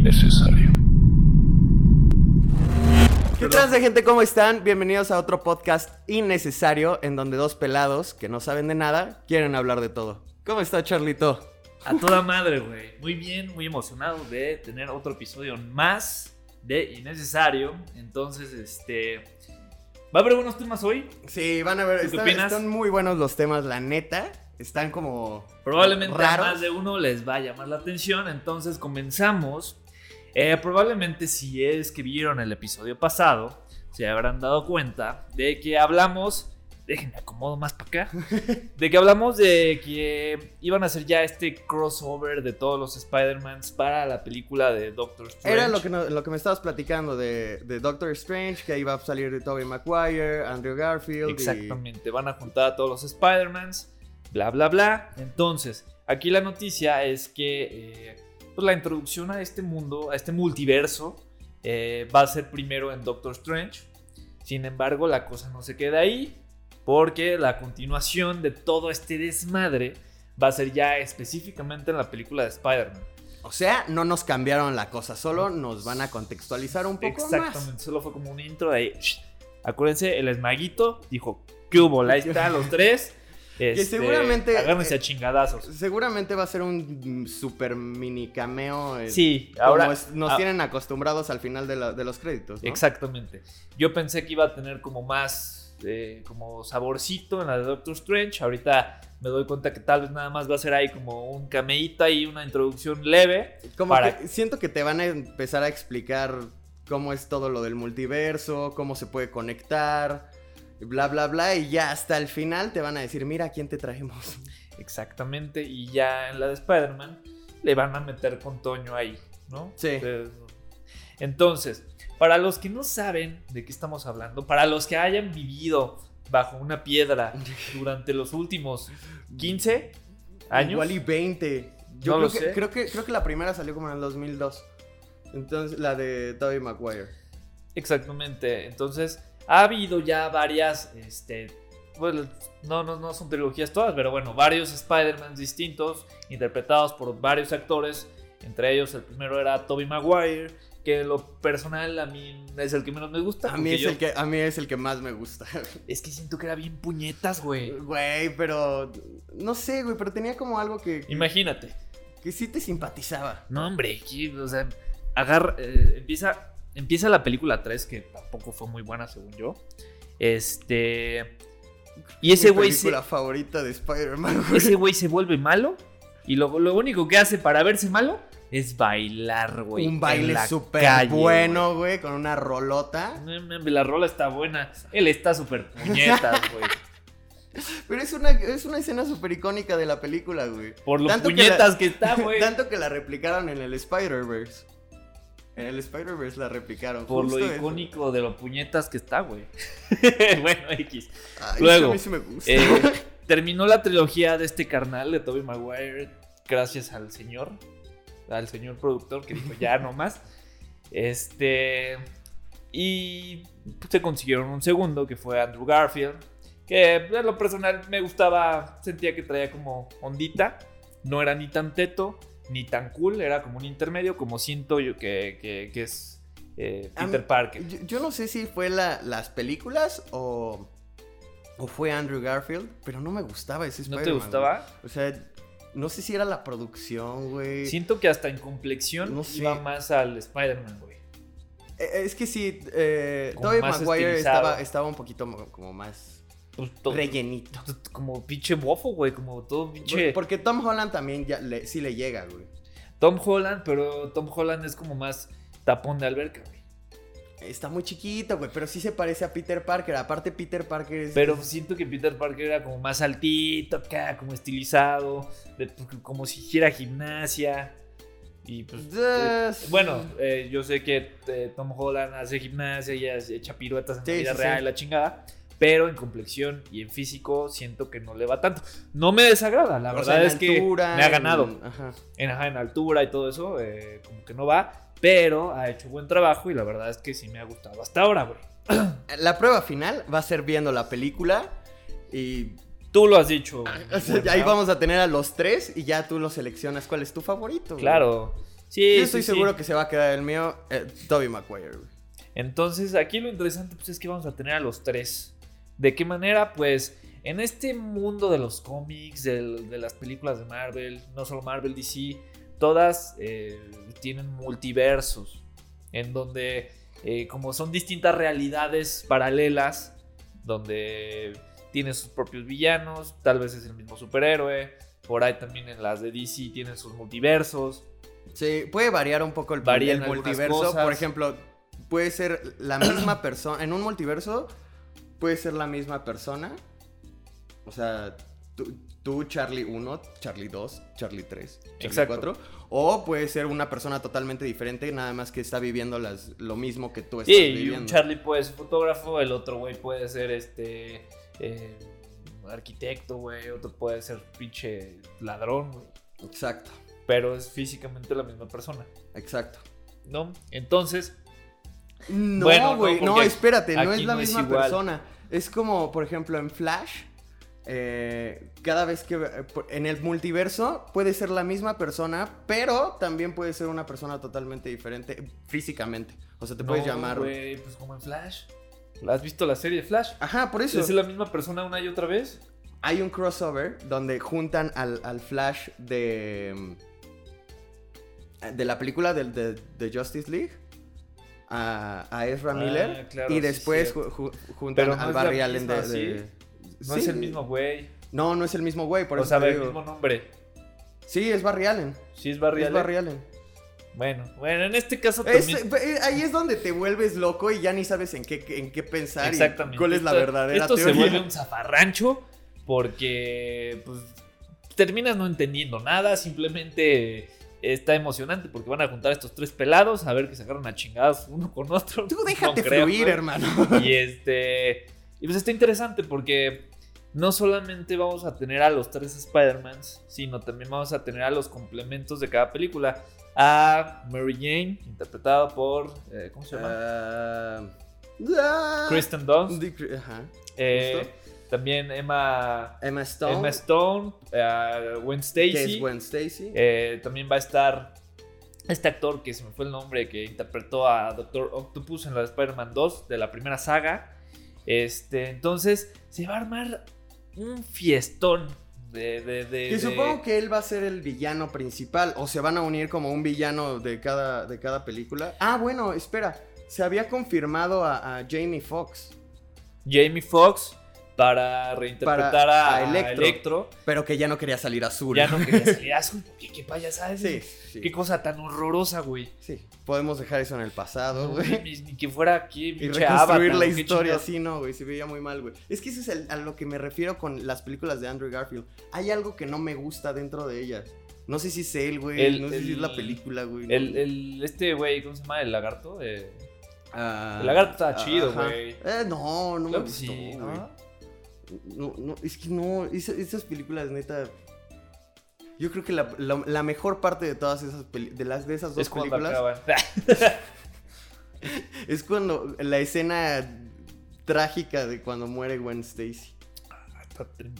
innecesario. ¿Qué trans de gente? ¿Cómo están? Bienvenidos a otro podcast innecesario en donde dos pelados que no saben de nada quieren hablar de todo. ¿Cómo está Charlito? A toda madre, güey. Muy bien, muy emocionado de tener otro episodio más de Innecesario. Entonces, este. ¿Va a haber buenos temas hoy? Sí, van a ver, ¿Tú qué están, opinas? están muy buenos los temas, la neta. Están como Probablemente raros. a más de uno les va a llamar la atención. Entonces, comenzamos. Eh, probablemente, si es que vieron el episodio pasado, se habrán dado cuenta de que hablamos. Déjenme acomodo más para acá. De que hablamos de que iban a hacer ya este crossover de todos los Spider-Mans para la película de Doctor Strange. Era lo que, no- lo que me estabas platicando de, de Doctor Strange, que iba a salir de Tobey Maguire, Andrew Garfield. y- Exactamente, van a juntar a todos los Spider-Mans, bla, bla, bla. Entonces, aquí la noticia es que eh, pues la introducción a este mundo, a este multiverso, eh, va a ser primero en Doctor Strange. Sin embargo, la cosa no se queda ahí, porque la continuación de todo este desmadre va a ser ya específicamente en la película de Spider-Man. O sea, no nos cambiaron la cosa, solo nos van a contextualizar un poco Exactamente, más. solo fue como un intro de. Acuérdense, el esmaguito dijo, ¿qué hubo? Ahí están los tres. Este, seguramente, Agárrense eh, a chingadazos. Seguramente va a ser un super mini cameo. eh, Sí, como ahora. es- nos ah, tienen acostumbrados al final de, la- de los créditos. ¿no? Exactamente. Yo pensé que iba a tener como más. eh, como saborcito en la de Doctor Strange. Ahorita me doy cuenta que tal vez nada más va a ser ahí como un cameíto y una introducción leve. Como para- que siento que te van a empezar a explicar cómo es todo lo del multiverso, cómo se puede conectar, bla, bla, bla. Y ya hasta el final te van a decir, mira, ¿a quién te traemos? Exactamente. Y ya en la de Spider-Man le van a meter con Toño ahí, ¿no? Sí. Eh, Entonces, para los que no saben de qué estamos hablando, para los que hayan vivido bajo una piedra durante los últimos 15 años. Igual y 20. Yo No creo, lo que, sé. creo que creo que la primera salió como en el 2002. Entonces, la de Tobey Maguire. Exactamente. Entonces, ha habido ya varias, este, bueno, no, no, no son trilogías todas, pero bueno, varios Spider-Man distintos, interpretados por varios actores. Entre ellos, el primero era Tobey Maguire, que en lo personal a mí es el que menos me gusta. A mí, es yo- el que, a mí es el que más me gusta. Es que siento que era bien puñetas, güey. Güey, pero. No sé, güey, pero tenía como algo que, Imagínate. que sí te simpatizaba. No, hombre, que, o sea, agarra, eh, empieza, empieza la película 3, que tampoco fue muy buena según yo. Este... Y ese güey se, película favorita de Spider-Man, güey. ese güey se vuelve malo y lo, lo único que hace para verse malo es bailar, güey. Un baile la súper bueno, güey, con una rolota. La rola está buena. Él está súper puñetas, güey. Pero es una, es una escena súper icónica de la película, güey. Por lo Tanto que puñetas la- que, está, güey. Tanto que la replicaron en el Spider-Verse. En el Spider-Verse la replicaron. Por lo eso. icónico de lo puñetas que está, güey. bueno, X. Ay, Luego, a mí sí me gusta. Eh, terminó la trilogía de este carnal de Tobey Maguire gracias al señor, al señor productor que dijo ya no más. Este y se consiguieron un segundo que fue Andrew Garfield, que en lo personal me gustaba, sentía que traía como ondita, no era ni tan teto ni tan cool, era como un intermedio, como siento yo que, que- que es eh, Peter Parker. Yo, yo no sé si fue la- las películas o, o fue Andrew Garfield, pero no me gustaba ese ¿No Spider-Man. te güey. gustaba? O sea, no sé si era la producción, güey. Siento que hasta en complexión No sé. iba más al Spider-Man, güey. Eh, Es que sí, eh, Tobey Maguire estaba, estaba un poquito mo- como más Pues, to- rellenito. to- Como pinche bofo, güey. Como todo pinche. Porque Tom Holland también ya le- sí le llega, güey. Tom Holland, pero Tom Holland es como más tapón de alberca, güey. Está muy chiquito, güey, pero sí se parece a Peter Parker. Aparte, Peter Parker es. Pero siento que Peter Parker era como más altito acá, como estilizado, de- como si hiciera gimnasia. Y pues. eh, Yes. bueno, eh, yo sé que eh, Tom Holland hace gimnasia y echa piruetas en Sí, la vida sí, real sí. la chingada. Pero en complexión y en físico siento que no le va tanto. No me desagrada, la O verdad sea, en es que altura, me ha en- ganado. Ajá. En, ajá, en altura y todo eso, eh, como que no va. Pero ha hecho buen trabajo y la verdad es que sí me ha gustado hasta ahora, güey. La prueba final va a ser viendo la película y Tú lo has dicho. o sea, güey, ahí vamos a tener a los tres y ya tú los seleccionas cuál es tu favorito. güey. Claro. Sí, Yo estoy sí, sí. seguro que se va a quedar el mío, eh, Toby Maguire, güey. Entonces, aquí lo interesante pues, es que vamos a tener a los tres. ¿De qué manera? Pues en este mundo de los cómics, de, las películas de Marvel, no solo Marvel, DC, todas eh, tienen multiversos, en donde eh, como son distintas realidades paralelas, donde tienen sus propios villanos, tal vez es el mismo superhéroe, por ahí también en las de DC tienen sus multiversos. Sí, puede variar un poco el, el multiverso. cosas. Por ejemplo, puede ser la misma persona. En un multiverso, puede ser la misma persona. O sea, tú, tú, Charlie 1, Charlie 2, Charlie 3, Charlie Exacto. 4. O puede ser una persona totalmente diferente, nada más que está viviendo las, lo mismo que tú estás Sí, viviendo. un Charlie puede ser fotógrafo, el otro güey puede ser este eh, arquitecto, güey, otro puede ser pinche ladrón, güey. Exacto, Pero es físicamente la misma persona, exacto. ¿no? Entonces, No, Bueno, no, güey, no, espérate, no es la no misma persona. Es como, por ejemplo, en Flash, eh, cada vez que... eh, En el multiverso puede ser la misma persona, pero también puede ser una persona totalmente diferente físicamente. O sea, te puedes no, llamar... güey, pues como en Flash. ¿Has visto la serie Flash? Ajá, por eso. ¿Es la misma persona una y otra vez? Hay un crossover donde juntan al, al Flash de... mm, De la película de, de- de Justice League. A, a Ezra Ah, Miller. claro, y sí, después ju- ju- juntan Pero no al Barry Allen de... misma, de- No Sí. es el mismo güey. No, no es el mismo güey, por O eso sea, te el digo. mismo nombre. Sí, es Barry Allen. Sí, es Barry es Allen. Barry Allen. Bueno, bueno, en este caso también. eh, ahí es donde te vuelves loco y ya ni sabes en qué, en qué pensar Exactamente. y cuál es la Esto- verdadera Esto se teoría. vuelve un zafarrancho porque pues terminas no entendiendo nada, simplemente está emocionante porque van a juntar a estos tres pelados a ver que se agarran a chingadas uno con otro. Tú déjate No creo, fluir, hermano. Y este y pues está interesante porque no solamente vamos a tener a los tres Spider-Mans, sino también vamos a tener a los complementos de cada película. A Mary Jane, interpretada por eh, ¿cómo se llama? Ah, Kristen Dunst. Eh, justo. También Emma, Emma Stone. Emma Stone, eh, Gwen que Stacy. es Gwen Stacy. Eh, también va a estar este actor que se me fue el nombre que interpretó a Doctor Octopus en la de Spider-Man 2 de la primera saga. Este, entonces se va a armar un fiestón de. de, de- de- supongo que él va a ser el villano principal. O se van a unir como un villano de cada, de cada película. Ah, bueno, espera. Se había confirmado a, a Jamie Foxx. Jamie Foxx para reinterpretar Para- a, a a Electro. Pero que ya no quería salir azul. Ya no quería salir azul. ¿Qué, qué payasada es? Sí, sí. Qué cosa tan horrorosa, güey. Sí, podemos dejar eso en el pasado, No, güey. ni que fuera aquí, Y reconstruir Avatar, la ¿o qué historia, chingados? sí, no, güey, se veía muy mal, güey. Es que eso es el- a lo que me refiero con las películas de Andrew Garfield. Hay algo que no me gusta dentro de ellas. No sé si es él, güey, El- no sé si es la el- película, güey. no. El, el- este güey, ¿cómo se llama? El lagarto. Eh, Ah, el lagarto está ah, chido, ajá. güey. Eh, no, no me gustó, sí, güey. ¿no? No, no, es que no, esa- esas películas, neta... Yo creo que la, la- la mejor parte de todas esas peli- de las de esas dos Es películas es cuando la escena trágica de cuando muere Gwen Stacy.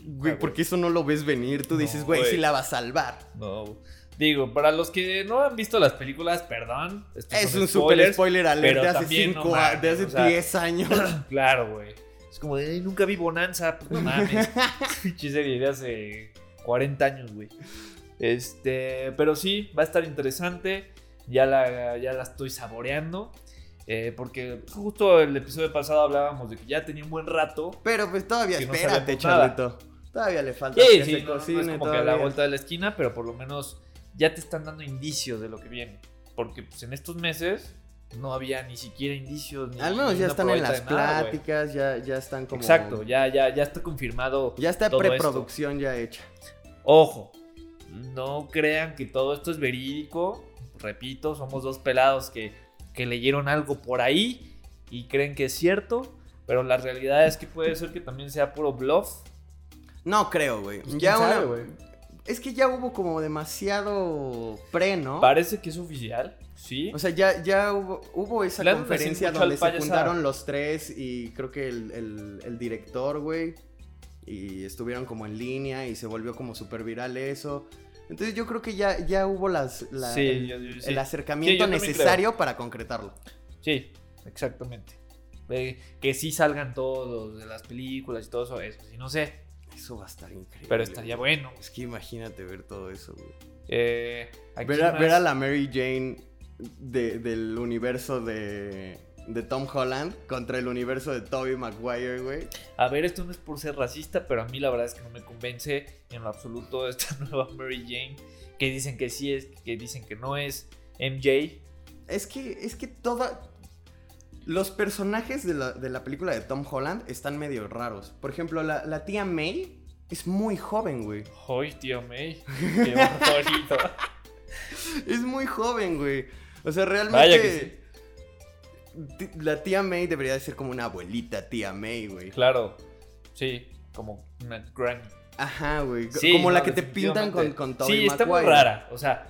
Güey, porque eso no lo ves venir. Tú No, dices, güey, sí la va a salvar. No. Digo, para los que no han visto las películas, perdón. Es un super spoiler alert de hace también 5 no mames, de hace o sea, 10 años. Claro, güey. Es como de, "Ay, nunca vi Bonanza. Pues no mames. Pinche serie de hace 40 años, güey. Este, pero sí, va a estar interesante. Ya la, ya la estoy saboreando. Eh, porque justo el episodio pasado hablábamos de que ya tenía un buen rato. Pero pues todavía, no espérate. Charlito. Todavía le falta Sí, que sí, se no, no cocine es como que a la vuelta de la esquina, pero por lo menos ya te están dando indicios de lo que viene. Porque pues en estos meses no había ni siquiera indicios. Ni, Al menos ni ya están en las nada, pláticas, ya, ya están como... Exacto, ya, ya, ya está confirmado. Ya está todo esto. preproducción ya hecha. Ojo, no crean que todo esto es verídico. Repito, somos dos pelados que, que leyeron algo por ahí y creen que es cierto. Pero la realidad es que puede ser que también sea puro bluff. No creo, güey. Pues, Ya ¿quién una... Es que ya hubo como demasiado pre, ¿no? Parece que es oficial, sí. O sea, ya, ya hubo, hubo esa conferencia donde se juntaron los tres y creo que el, el- el director, güey. Y estuvieron como en línea y se volvió como súper viral eso. Entonces yo creo que ya, ya hubo las, la- Sí, el, yo- yo- el sí. acercamiento Sí, necesario para concretarlo. Sí, exactamente. Eh, que sí salgan todos de las películas y todo eso, eso sí, no sé. Eso va a estar increíble. Pero estaría güey. bueno. Es que imagínate ver todo eso, güey. Eh, Ver a, más- ver a la Mary Jane de- del universo de, de Tom Holland contra el universo de Tobey Maguire, güey. A ver, esto no es por ser racista, pero a mí la verdad es que no me convence en lo absoluto esta nueva Mary Jane. Que dicen que sí es, que dicen que no es. MJ. Es que, es que toda... Los personajes de la, de la película de Tom Holland están medio raros. Por ejemplo, la, la tía May es muy joven, güey. Hoy, tío May. Qué bonito. Es muy joven, güey. O sea, realmente... Vaya que ti- La tía May debería de ser como una abuelita tía May, güey. claro. Sí, como una granny. Ajá, güey. Sí, como la que te pintan con, con Tobey Sí, está muy rara. O sea,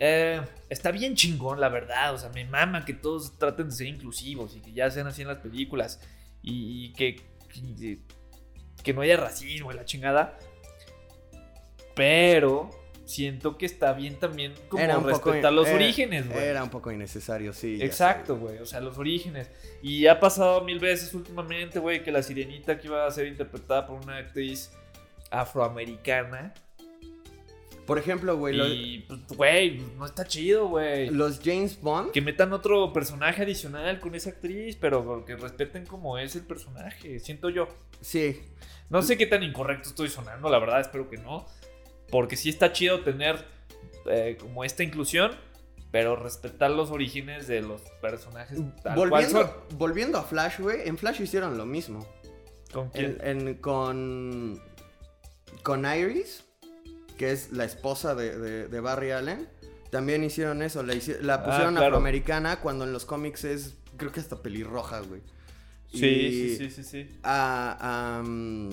eh, está bien chingón, la verdad. O sea, me mama que todos traten de ser inclusivos y que ya sean así en las películas. Y, y que, que, que no haya racismo y la chingada. Pero siento que está bien también como Era respetar los era- orígenes, güey. Era un poco innecesario, sí. Exacto, güey. O sea, los orígenes. Y ha pasado mil veces últimamente, güey, que la sirenita que iba a ser interpretada por una actriz afroamericana. Por ejemplo, güey, Y, pues, güey, no está chido, güey. los James Bond. Que metan otro personaje adicional con esa actriz, pero que respeten como es el personaje, siento yo. Sí. No sé qué tan incorrecto estoy sonando, la verdad, espero que no. Porque sí está chido tener eh, como esta inclusión, pero respetar los orígenes de los personajes tal cual son. Volviendo, volviendo a Flash, güey. En Flash hicieron lo mismo. ¿Con quién? En, en- con. Con Iris, que es la esposa de, de- de Barry Allen. También hicieron eso. La, Ah, pusieron claro. afroamericana cuando en los cómics es. Creo que hasta pelirroja, güey. Sí, Y sí, sí, sí, sí. A, um,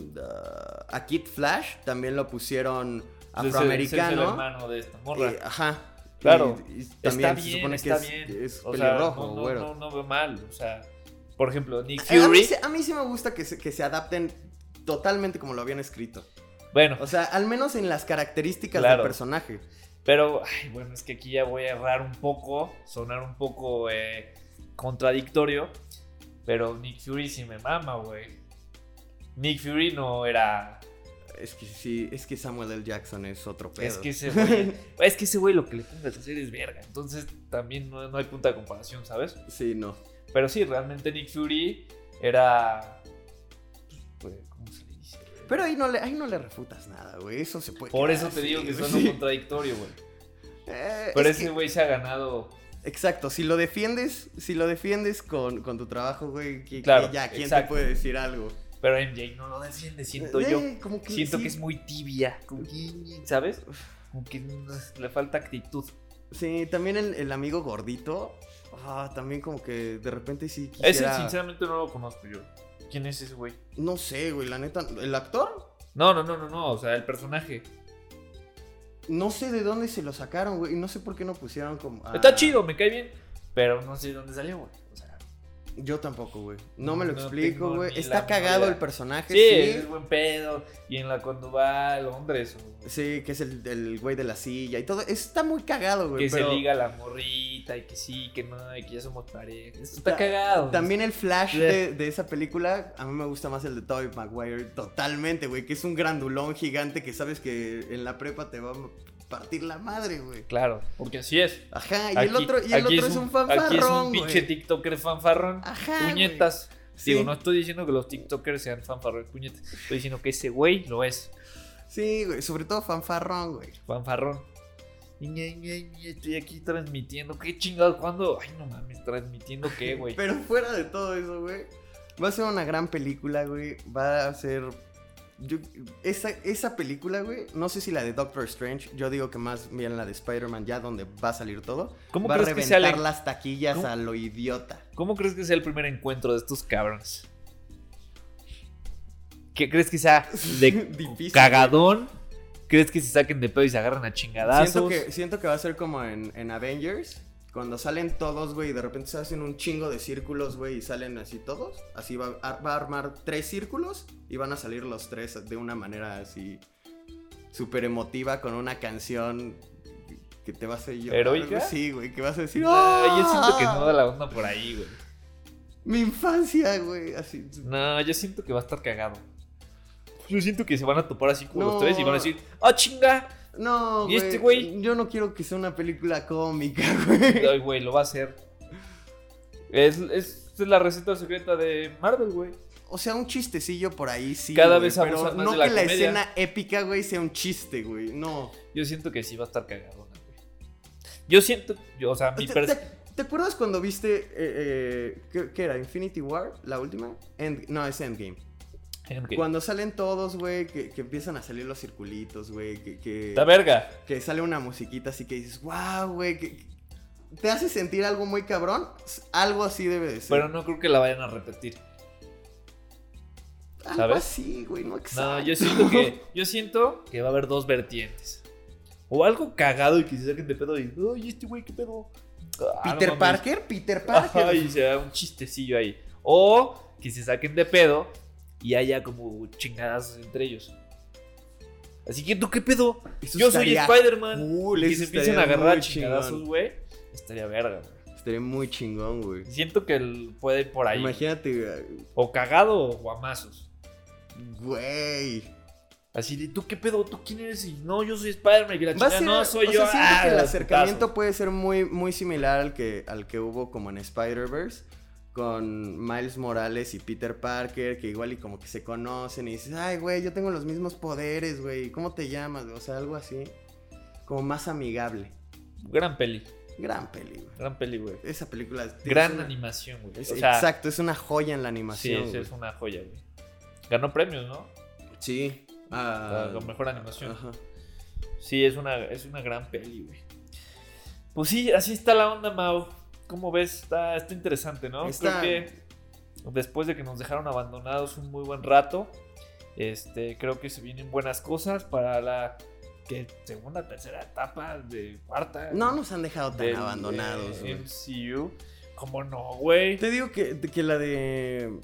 a Kid Flash también lo pusieron ese Es el afroamercano. hermano de esta morra. Ajá. Claro. Y, y también está se bien, supone está que es, bien. es o sea, pelirrojo, no, güero. no, no veo mal. O sea, por ejemplo, Nick A mí, Fury. a mí sí me gusta que se, que se adapten totalmente como lo habían escrito. Bueno, O sea, al menos en las características Claro. del personaje. pero, ay, bueno, es que aquí ya voy a errar un poco, sonar un poco eh, contradictorio. Pero Nick Fury sí me mama, güey. Nick Fury no era. Es que sí, es que Samuel L. Jackson es otro pedo. Es que ese güey. es que ese güey lo que le pongas a hacer es verga. Entonces también no, no hay punta de comparación, ¿sabes? Sí, no. Pero sí, realmente Nick Fury era. Pero ahí no le, ahí no le refutas nada, güey. Eso se puede. Por eso te así, digo que suena Sí. contradictorio, güey. Eh, Pero es ese que- güey se ha ganado. Exacto, si lo defiendes, si lo defiendes con, con tu trabajo, güey, que, que Claro, ya, ¿quién exacto. te puede decir algo? Pero MJ no lo defiende, siento Eh, yo. como que Siento sí. que es muy tibia. como que, ¿Sabes? Como que le falta actitud. Sí, también el, el amigo gordito. Ah, también como que de repente sí Ese, sinceramente, no lo conozco yo. ¿Quién es ese güey? No sé, güey, la neta. ¿El actor? No, no, no, no, no. O sea, el personaje. No sé de dónde se lo sacaron, güey. Y no sé por qué no pusieron como... a- Está chido, me cae bien. Pero no sé de dónde salió, güey. Yo tampoco, güey. No me lo No explico, güey. Está cagado el personaje, sí, sí. es buen pedo. Y en la cuando va a Londres o Sí, que es el, el güey de la silla y todo. Está muy cagado, güey. que pero se liga la morrita y que sí, que no, y que ya somos pareja. Eso está Ta- cagado. También el flash de, de esa película, a mí me gusta más el de Tobey Maguire totalmente, güey. Que es un grandulón gigante que sabes que en la prepa te va partir la madre, güey. Claro, porque así es. Ajá, y el Aquí- otro, y el aquí otro es un, Aquí es fanfarrón, un güey. pinche TikToker fanfarrón. Ajá, Puñetas. Sí. Digo, no estoy diciendo que los TikTokers sean fanfarrones puñetas. Estoy diciendo que ese güey lo es. Sí, güey, sobre todo fanfarrón, güey. Fanfarrón. Estoy aquí transmitiendo. ¿Qué chingados? ¿Cuándo? Ay, no mames, ¿transmitiendo qué, güey? Pero fuera de todo eso, güey, va a ser una gran película, güey. Va a ser. Yo- esa, esa película, güey, no sé si la de Doctor Strange, yo digo que más bien la de Spider-Man, ya donde va a salir todo, ¿Cómo va a crees que sea reventar el- las taquillas ¿Cómo? a lo idiota. ¿Cómo crees que sea el primer encuentro de estos cabrones? ¿Qué crees que sea de Difícil, cagadón? ¿Crees que se saquen de pedo y se agarran a chingadazos? Siento que, siento que va a ser como en, en Avengers. Cuando salen todos, güey, y de repente se hacen un chingo de círculos, güey, y salen así todos. Así va, a- va a armar tres círculos y van a salir los tres de una manera así súper emotiva con una canción que te va a hacer llorar. ¿Heroica? Sí, güey, que vas a decir. No, yo siento que "Ah". no da la onda por ahí, güey. Mi infancia, güey, así. No, yo siento que va a estar cagado. Yo siento que se van a topar así como No. los tres y van a decir, ¡ah, chinga! No, ¿Y güey. este güey? Yo no quiero que sea una película cómica, güey. Ay, güey, lo va a hacer. Es, es, es la receta secreta de Marvel, güey. O sea, un chistecillo por ahí, sí. Cada güey, vez pero más no de la que la comedia. escena épica, güey, sea un chiste, güey. No. Yo siento que sí va a estar cagado, güey. Yo siento, yo, o sea, mi ¿Te, te- te acuerdas cuando viste. eh, eh, ¿qué, qué era? ¿Infinity War? ¿La última? End- no, es Endgame. Endgame. Cuando salen todos, güey, que, que empiezan a salir los circulitos, güey, que, que, La verga. que sale una musiquita así que dices, wow, güey, que, te hace sentir algo muy cabrón. Algo así debe de ser. Pero no creo que la vayan a repetir. algo ¿sabes? así, güey, no exacto. No, yo siento que, yo siento que va a haber dos vertientes. O algo cagado y que se saquen de pedo y, ay, este güey, qué pedo. Ah, Peter. Parker, Peter Parker. Ajá, y se haga un chistecillo ahí. O que se saquen de pedo y haya como chingadas entre ellos. Así que tú qué pedo. Eso Yo soy Spider-Man. cool, y se empiecen a agarrar chingadazos, güey. Estaría verga, güey. Estaría muy chingón, güey. Siento que él puede ir por ahí. Imagínate, eh, O cagado o guamazos. güey. Así de, ¿tú qué pedo? ¿Tú quién eres? Y no, yo soy Spider-Man. Y la Va a chingada, ser, no, soy o yo. sea, siento Ah, que el putazo. acercamiento puede ser muy, muy similar al que, al que hubo como en Spider-Verse. Con Miles Morales y Peter Parker, que igual y como que se conocen y dices, ay, güey, yo tengo los mismos poderes, güey, ¿cómo te llamas? O sea, algo así. Como más amigable. Gran peli. Gran peli, güey. Gran peli, güey. Esa película es Gran una- animación, güey. es- O sea, exacto, es una joya en la sí, animación. sí, güey. es una joya, güey. Ganó premios, ¿no? Sí. Ah, La mejor animación. Ajá. Sí, es una, es una gran peli, güey. Pues sí, así está la onda, Mau. ¿Cómo ves? Está, está interesante, ¿no? Está- Creo que después de que nos dejaron abandonados un muy buen rato, este, creo que se vienen buenas cosas para la que segunda, tercera etapa, de cuarta. No nos han dejado tan del, abandonados. eh, güey. MCU. ¿Cómo no, güey? Te digo que, que la de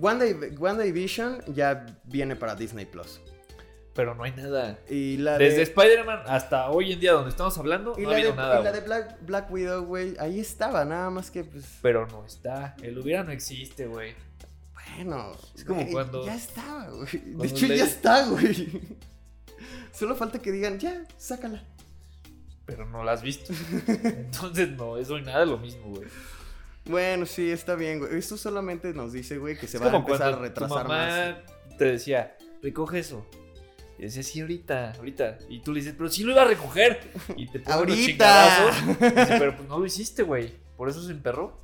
Wanda, WandaVision ya viene para Disney Plus. Pero no hay nada. Y la Desde de, Spider-Man hasta hoy en día donde estamos hablando, y no la ha habido de, nada. y la de Black, Black Widow, güey, ahí estaba, nada más que pues Pero no está. El hubiera no existe, güey. bueno, Es como cuando- ya estaba, güey. De hecho le- ya está, güey. Solo falta que digan, "Ya, sácala." Pero no la has visto. Entonces no, es hoy nada lo mismo, güey. Bueno, sí, está bien, güey. Esto solamente nos dice, güey, que se Es va a empezar a cuando tu retrasar mamá más. te decía, recoge eso. Y decía, sí, ahorita, ahorita. Y tú le dices, pero sí lo iba a recoger. Y te ponen los Ahorita. chingadazos. Y dice, pero pues no lo hiciste, güey. Por eso se emperró.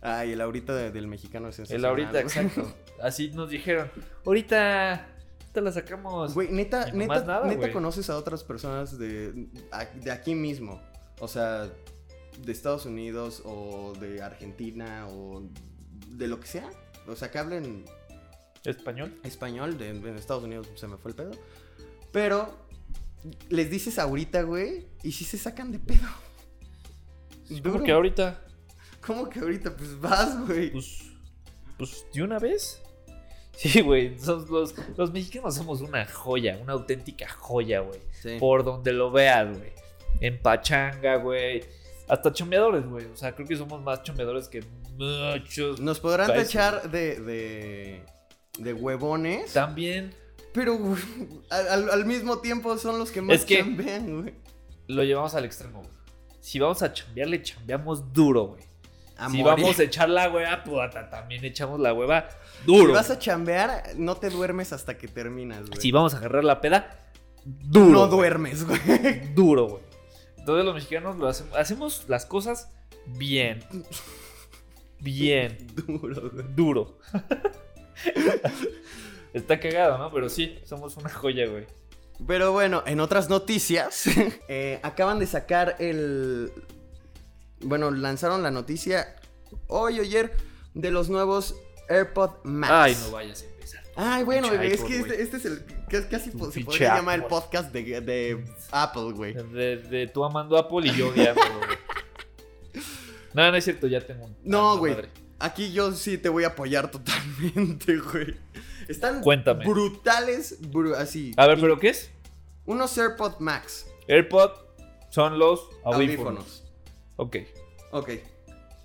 Ay, el ahorita de- del mexicano es El ahorita, exacto. Así nos dijeron, ahorita, ahorita la sacamos. Güey, neta, neta, nada, neta conoces a otras personas de, de aquí mismo. O sea, de Estados Unidos o de Argentina o de lo que sea. O sea, que hablen Español. español. De, en Estados Unidos se me fue el pedo. Pero les dices ahorita, güey, y si se sacan de pedo. Duro. como que ahorita, ¿Cómo que ahorita? Pues vas, güey. pues, pues, ¿de una vez? Sí, güey. Los, los mexicanos somos una joya, una auténtica joya, güey. Sí. Por donde lo veas, güey. En pachanga, güey. Hasta chambeadores, güey. O sea, creo que somos más chambeadores que muchos. Nos podrán Países. tachar de, de, de huevones. También Pero güey, al, mismo tiempo son los que más Es que- chambean, güey. lo llevamos al extremo, güey. Si vamos a chambear, le chambeamos duro, güey. A Si morir. vamos a echar la hueva, puta, también echamos la hueva duro. Si vas a chambear, no te duermes hasta que terminas, güey. Si vamos a agarrar la peda, duro. no güey. duermes, güey. Duro, güey. Entonces los mexicanos lo hacemos, hacemos las cosas bien. Bien. Duro, güey. Duro. Está cagado, ¿no? Pero sí, somos una joya, güey. Pero bueno, en otras noticias, eh, acaban de sacar el. Bueno, lanzaron la noticia hoy o ayer de los nuevos AirPod Max. Ay, no vayas a empezar. Ay, bueno, güey, es que este, este es el. Casi se podría llamar el podcast de, de Apple, güey. De, de tú amando Apple y yo odiándolo, güey. No, no es cierto, ya tengo un. No, güey. Aquí yo sí te voy a apoyar totalmente, güey. Están Cuéntame. brutales, bru- así. A ver, ¿pero qué es? Unos AirPod Max. AirPod son los Audífonos. audífonos. Ok. Ok.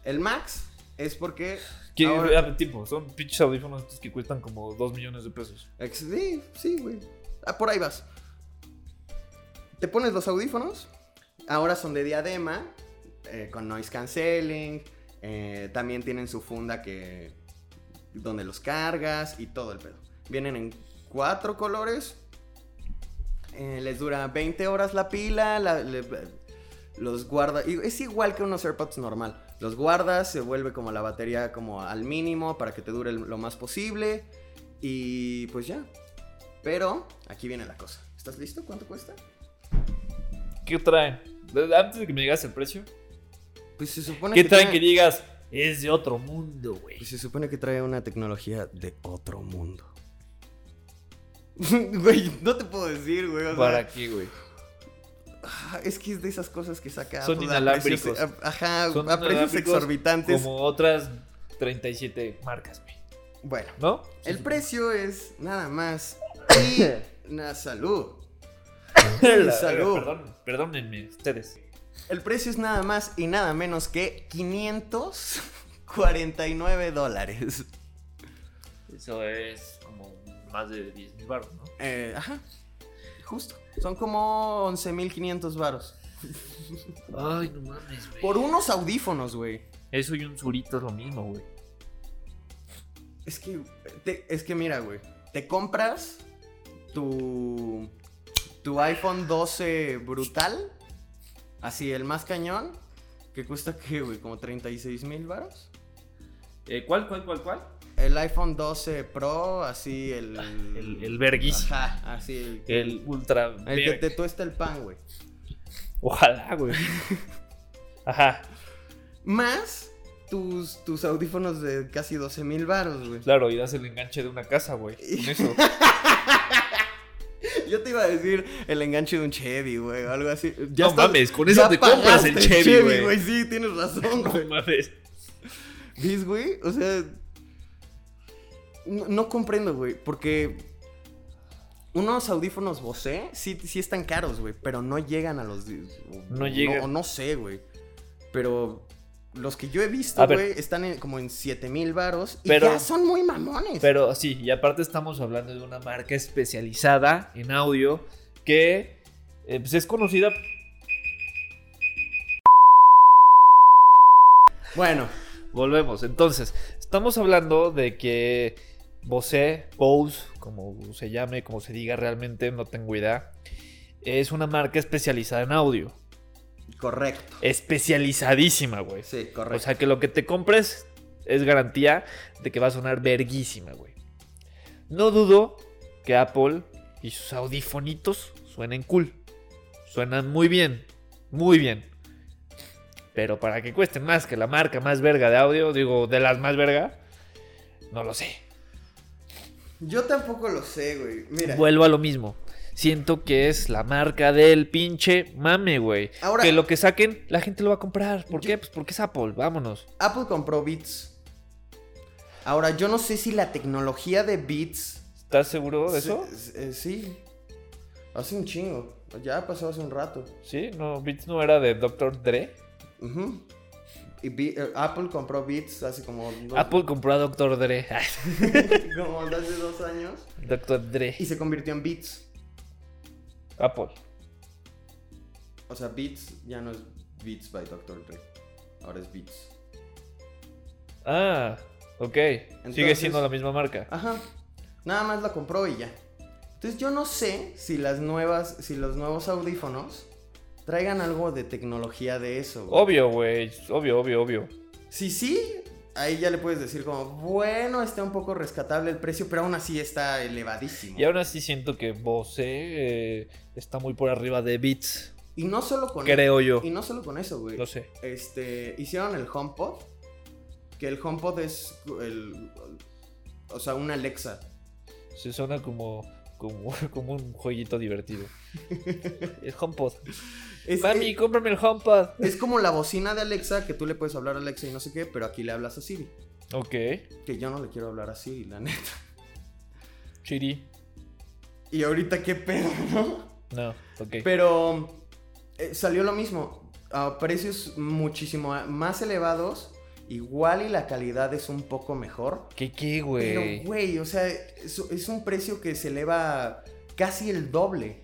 El Max es porque. ¿Qué- ahora- tipo, son pinches audífonos estos que cuestan como 2 millones de pesos. Sí, sí, güey. Ah, por ahí vas. Te pones los audífonos. Ahora son de diadema. eh, con noise cancelling. Eh, también tienen su funda que. Donde los cargas y todo el pedo. Vienen en cuatro colores. eh, les dura 20 horas la pila. los guarda. Es igual que unos AirPods normal. Los guardas, se vuelve como la batería como al mínimo para que te dure lo más posible. Y pues ya. Pero aquí viene la cosa. ¿Estás listo? ¿Cuánto cuesta? ¿Qué traen? Antes de que me digas el precio. Pues se supone ¿Qué que traen que digas? Es de otro mundo, güey. pues se supone que trae una tecnología de otro mundo. Güey, no te puedo decir, güey. o sea, ¿Para qué, güey? ah, es que es de esas cosas que saca. Son Apple a inalámbricos. precios- a- ajá, Son a precios exorbitantes. Como otras 37 marcas, güey. Bueno, ¿No? el precio es nada más. Y. na, salud. La- salud. Perdón, perdónenme, ustedes. El precio es nada más y nada menos que 549 dólares. Eso es como más de 10 mil baros, ¿no? Eh, ajá, justo. Son como 11.500 varos. Ay, no mames, güey. Por unos audífonos, güey. Eso y un surito es lo mismo, güey. Es que, te- es que mira, güey. Te compras tu, tu iPhone 12 brutal. Así, el más cañón. Que cuesta, ¿qué, güey? Como 36 mil varos. Eh, ¿Cuál, cuál, cuál, cuál? El iPhone 12 Pro, así el... El, el verguísimo. Ajá, así el... que- El ultra. el que te tuesta el pan, güey. Ojalá, güey. Ajá, Más tus, tus audífonos de casi 12 mil varos, güey. claro, y das el enganche de una casa, güey. Con eso. Yo te iba a decir el enganche de un Chevy, güey, o algo así. Ya No estás- mames, con eso te compras el Chevy, güey. Sí, tienes razón, No güey. mames. ¿Ves, güey? O sea. No, no comprendo, güey. Porque. Unos audífonos Bose sí, sí están caros, güey. Pero no llegan a los. No llegan. o no sé, güey. Pero. Los que yo he visto, güey, están en- como en 7 mil varos. Y Pero- ya son muy mamones. Pero sí, y aparte estamos hablando de una marca especializada en audio que eh, pues es conocida. Bueno, Volvemos. Entonces, estamos hablando de que Bose, Bose, como se llame, como se diga realmente, no tengo idea, es una marca especializada en audio. Correcto. Especializadísima, güey. Sí, O correcto. sea, que lo que te compres es garantía de que va a sonar verguísima, güey. No dudo que Apple y sus audifonitos suenen cool. Suenan muy bien, muy bien. Pero para que cuesten más que la marca más verga de audio, digo, de las más verga, no lo sé. Yo tampoco lo sé, güey. Mira. Vuelvo a lo mismo. Siento que es la marca del pinche mame, güey. Ahora- Que lo que saquen, la gente lo va a comprar. ¿Por Yo- qué? Pues porque es Apple, vámonos. Apple compró Beats. Ahora, yo no sé si la tecnología de Beats. ¿Estás seguro de eso? Sí, eh, sí. Hace un chingo. Ya pasó hace un rato. Sí, no, Beats no era de Dr. Dre. Ujú. Y Be- eh, Apple compró Beats hace como. dos- Apple compró a Dr. Dre. como hace dos años. Dr. Dre. Y se convirtió en Beats. Apple. O sea, Beats ya no es Beats by Dr. Dre. Ahora es Beats. Ah, ok. Sigue siendo la misma marca. Ajá. Nada más la compró y ya. Entonces yo no sé si las nuevas, si los nuevos audífonos traigan algo de tecnología de eso. güey. Obvio, güey. Obvio, obvio, obvio. Si sí, ahí ya le puedes decir como, bueno, está un poco rescatable el precio, pero aún así está elevadísimo. Y aún así siento que Bose eh, está muy por arriba de Beats. Y no solo con Creo yo. Y no solo con eso, güey. Lo sé. Este, hicieron el HomePod, que el HomePod es el, o sea, una Alexa. Se suena como, como, como un jueguito divertido. El HomePod. Es, Mami, es, cómprame el HomePod. es como la bocina de Alexa, que tú le puedes hablar a Alexa y no sé qué, pero aquí le hablas a Siri. Ok. Que yo no le quiero hablar a Siri, la neta. Chiri. Y ahorita qué pedo, ¿no? No, ok. Pero eh, salió lo mismo. A precios muchísimo más elevados. Igual y la calidad es un poco mejor. ¿Qué qué, Pero, güey? güey, o sea, es, es un precio que se eleva casi el doble.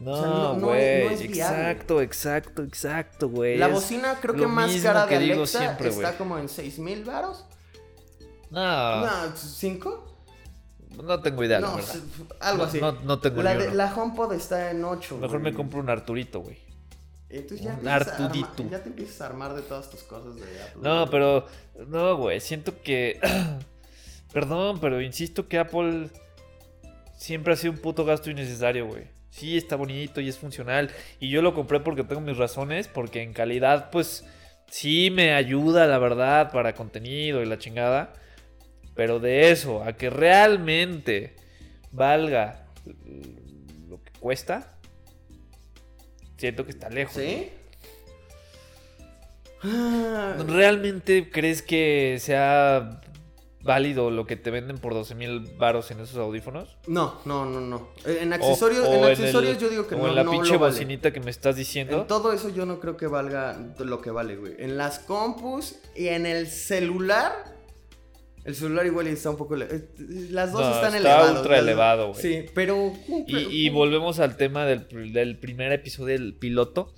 No, o sea, no- no güey. es- no es exacto, exacto, exacto, güey. La Es- bocina creo que lo más cara que de Alexa siempre, está güey. como en 6 mil varos. No, No, ¿cinco? no tengo idea, la No, verdad. algo así. No, no tengo la, de- la HomePod está en 8. Mejor me compro un Arturito, güey. Entonces ya, Artudito. armar- te empiezas a armar de todas tus cosas de Apple. No, pero. No, güey. Siento que. Perdón, pero insisto que Apple siempre ha sido un puto gasto innecesario, güey. Sí, está bonito y es funcional. Y yo lo compré porque tengo mis razones. Porque en calidad, pues. Sí me ayuda, la verdad, para contenido y la chingada. Pero de eso, a que realmente valga lo que cuesta. Siento que está lejos. ¿Sí? Ah, ¿Realmente crees que sea válido lo que te venden por 12 mil baros en esos audífonos? No, no, no, no. Eh, En accesorios, o en el- accesorios yo digo que o no, en la no pinche vale. bocinita que me estás diciendo. En todo eso yo no creo que valga lo que vale, güey. En las compus y en el celular. El celular igual está un poco... eh, Las dos No, están está elevadas. ultra las- elevado, güey. Sí, pero... Y, y volvemos al tema del, del primer episodio del piloto.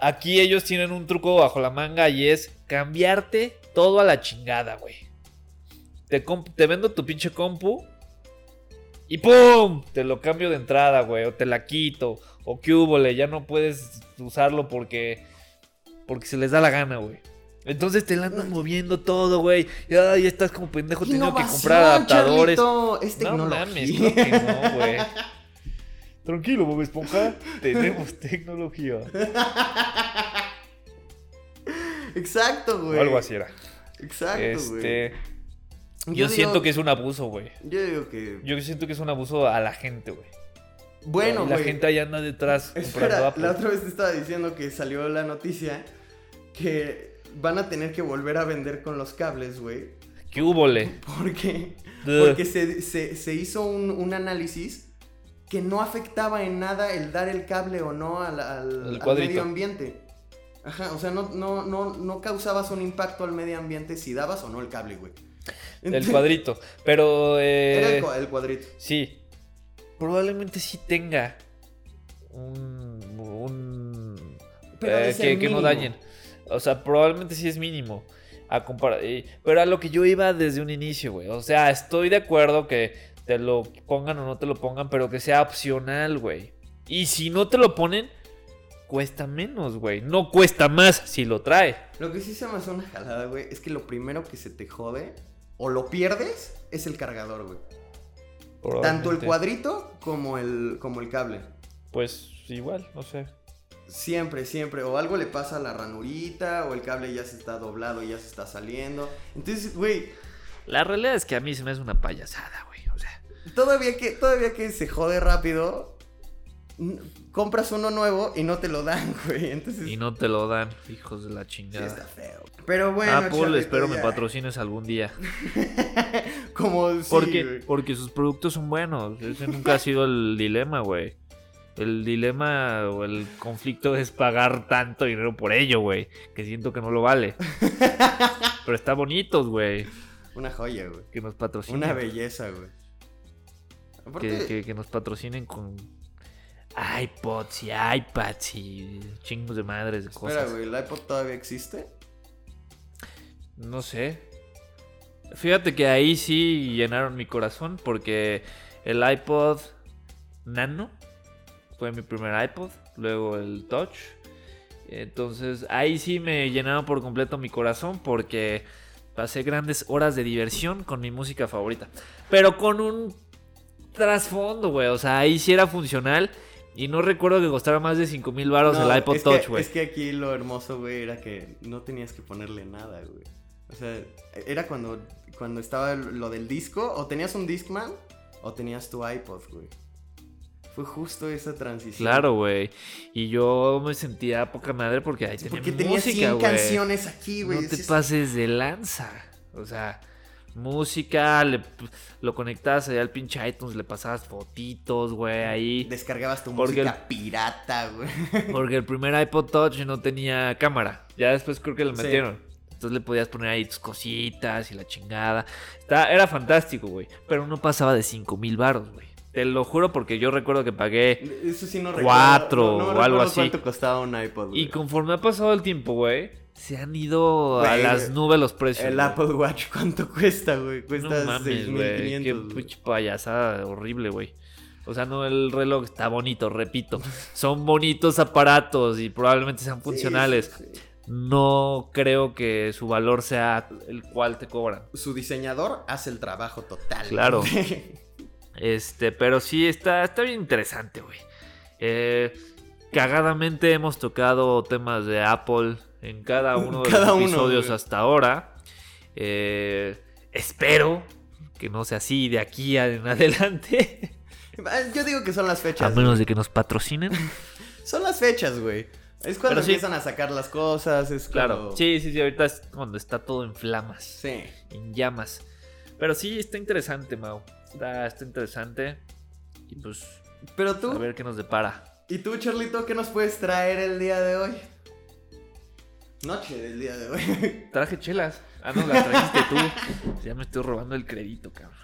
Aquí ellos tienen un truco bajo la manga y es cambiarte todo a la chingada, güey. Te, te vendo tu pinche compu y ¡pum! Te lo cambio de entrada, güey. O te la quito. O que húbole, ya no puedes usarlo porque, porque se les da la gana, güey. Entonces te la andan moviendo todo, güey. Y ay, estás como pendejo teniendo que comprar adaptadores. Charlito, Es No mames, claro que no, güey. Tranquilo, Bob Esponja. Tenemos tecnología. Exacto, güey. O algo así era. Exacto, güey. Este. Yo, digo- siento que es un abuso, güey. Yo digo que... Yo siento que es un abuso a la gente, güey. Bueno, Y la güey. gente ahí anda detrás comprando Espera, Apple. la otra vez te estaba diciendo que salió la noticia que van a tener que volver a vender con los cables, güey. ¿Qué húbole? Porque, Duh. porque se, se- se hizo un, un análisis que no afectaba en nada el dar el cable o no al, al- medio ambiente. Ajá, o sea, no, no, no, no causabas un impacto al medio ambiente si dabas o no el cable, güey. El cuadrito. Pero. eh, Era el, cua- el cuadrito. Sí. Probablemente sí tenga un. un Pero eh, que, que no dañen. O sea, probablemente sí es mínimo. A eh, pero a lo que yo iba desde un inicio, güey. O sea, estoy de acuerdo que te lo pongan o no te lo pongan, pero que sea opcional, güey. Y si no te lo ponen, cuesta menos, güey. No cuesta más si lo trae. Lo que sí se me hace una jalada, güey, es que lo primero que se te jode o lo pierdes es el cargador, güey. Tanto el cuadrito como el, como el cable. Pues igual, no sé. Siempre, siempre. O algo le pasa a la ranurita, o el cable ya se está doblado y ya se está saliendo. Entonces, güey, La realidad es que a mí se me hace una payasada, güey. O sea, todavía que, todavía que se jode rápido, compras uno nuevo y no te lo dan, güey. Entonces, y no te lo dan, hijos de la sí chingada. está feo. Pero bueno, Apple, Charlito, espero me ya. patrocines algún día. Como sí, Porque, güey. porque sus productos son buenos. Ese nunca ha sido el dilema, güey. El dilema o el conflicto es pagar tanto dinero por ello, güey. Que siento que no lo vale. Pero está bonitos, güey. Una joya, güey. Que nos patrocinen. Una belleza, güey. Que, que- que nos patrocinen con iPods y iPads y chingos de madres de espera, cosas. güey, ¿el iPod todavía existe? No sé. Fíjate que ahí sí llenaron mi corazón porque el iPod Nano fue mi primer iPod, luego el Touch. Entonces ahí sí me llenaron por completo mi corazón porque pasé grandes horas de diversión con mi música favorita. Pero con un trasfondo, güey. O sea, ahí sí era funcional y no recuerdo que costara más de 5 mil baros No, el iPod Touch, güey. Es que aquí lo hermoso, güey, era que no tenías que ponerle nada, güey. O sea, era cuando, cuando estaba lo del disco, o tenías un Discman, o tenías tu iPod, güey. Fue justo esa transición. Claro, güey. Y yo me sentía poca madre porque ahí tenía Porque música, 100 güey. canciones aquí, güey. No te Es- pases de lanza. O sea, música, le, lo conectabas allá al pinche iTunes, le pasabas fotitos, güey, ahí. Descargabas tu Porque música pirata, güey. Porque el primer iPod Touch no tenía cámara. Ya después creo que lo Sí. metieron. Entonces le podías poner ahí tus cositas y la chingada. Está- era fantástico, güey. Pero no pasaba de 5 mil baros, güey. Te lo juro porque yo recuerdo que pagué. Eso sí no Cuatro recuerdo. No, no me o algo así. cuánto costaba un iPod, güey. Y conforme ha pasado el tiempo, güey, se han ido a las nubes los precios. El güey. Apple Watch, ¿cuánto cuesta, güey? No Cuesta mames, güey. Qué 6500. güey. pinche payasada horrible, güey. O sea, no, el reloj está bonito, repito. Son bonitos aparatos y probablemente sean funcionales. Sí, sí, sí. No creo que su valor sea el cual te cobran. Su diseñador hace el trabajo total. Claro. Este, pero sí está, está bien interesante, güey. Eh, cagadamente hemos tocado temas de Apple en cada uno de Cada los episodios hasta ahora. Eh, espero que no sea así de aquí en adelante. Ah, Yo digo que son las A fechas. menos güey. de que nos patrocinen. Son las fechas, güey. Es cuando Pero sí. empiezan a sacar las cosas, es Claro. cuando... Sí, sí, sí. Ahorita es cuando está todo en flamas. Sí. en llamas. Pero sí, está interesante, Mau. Está, está interesante. Y pues, Pero a tú, ver qué nos depara. ¿y tú, Charlito, qué nos puedes traer el día de hoy? Noche del día de hoy. Traje chelas. Ah, no, las trajiste tú. Ya me estoy robando el crédito, cabrón.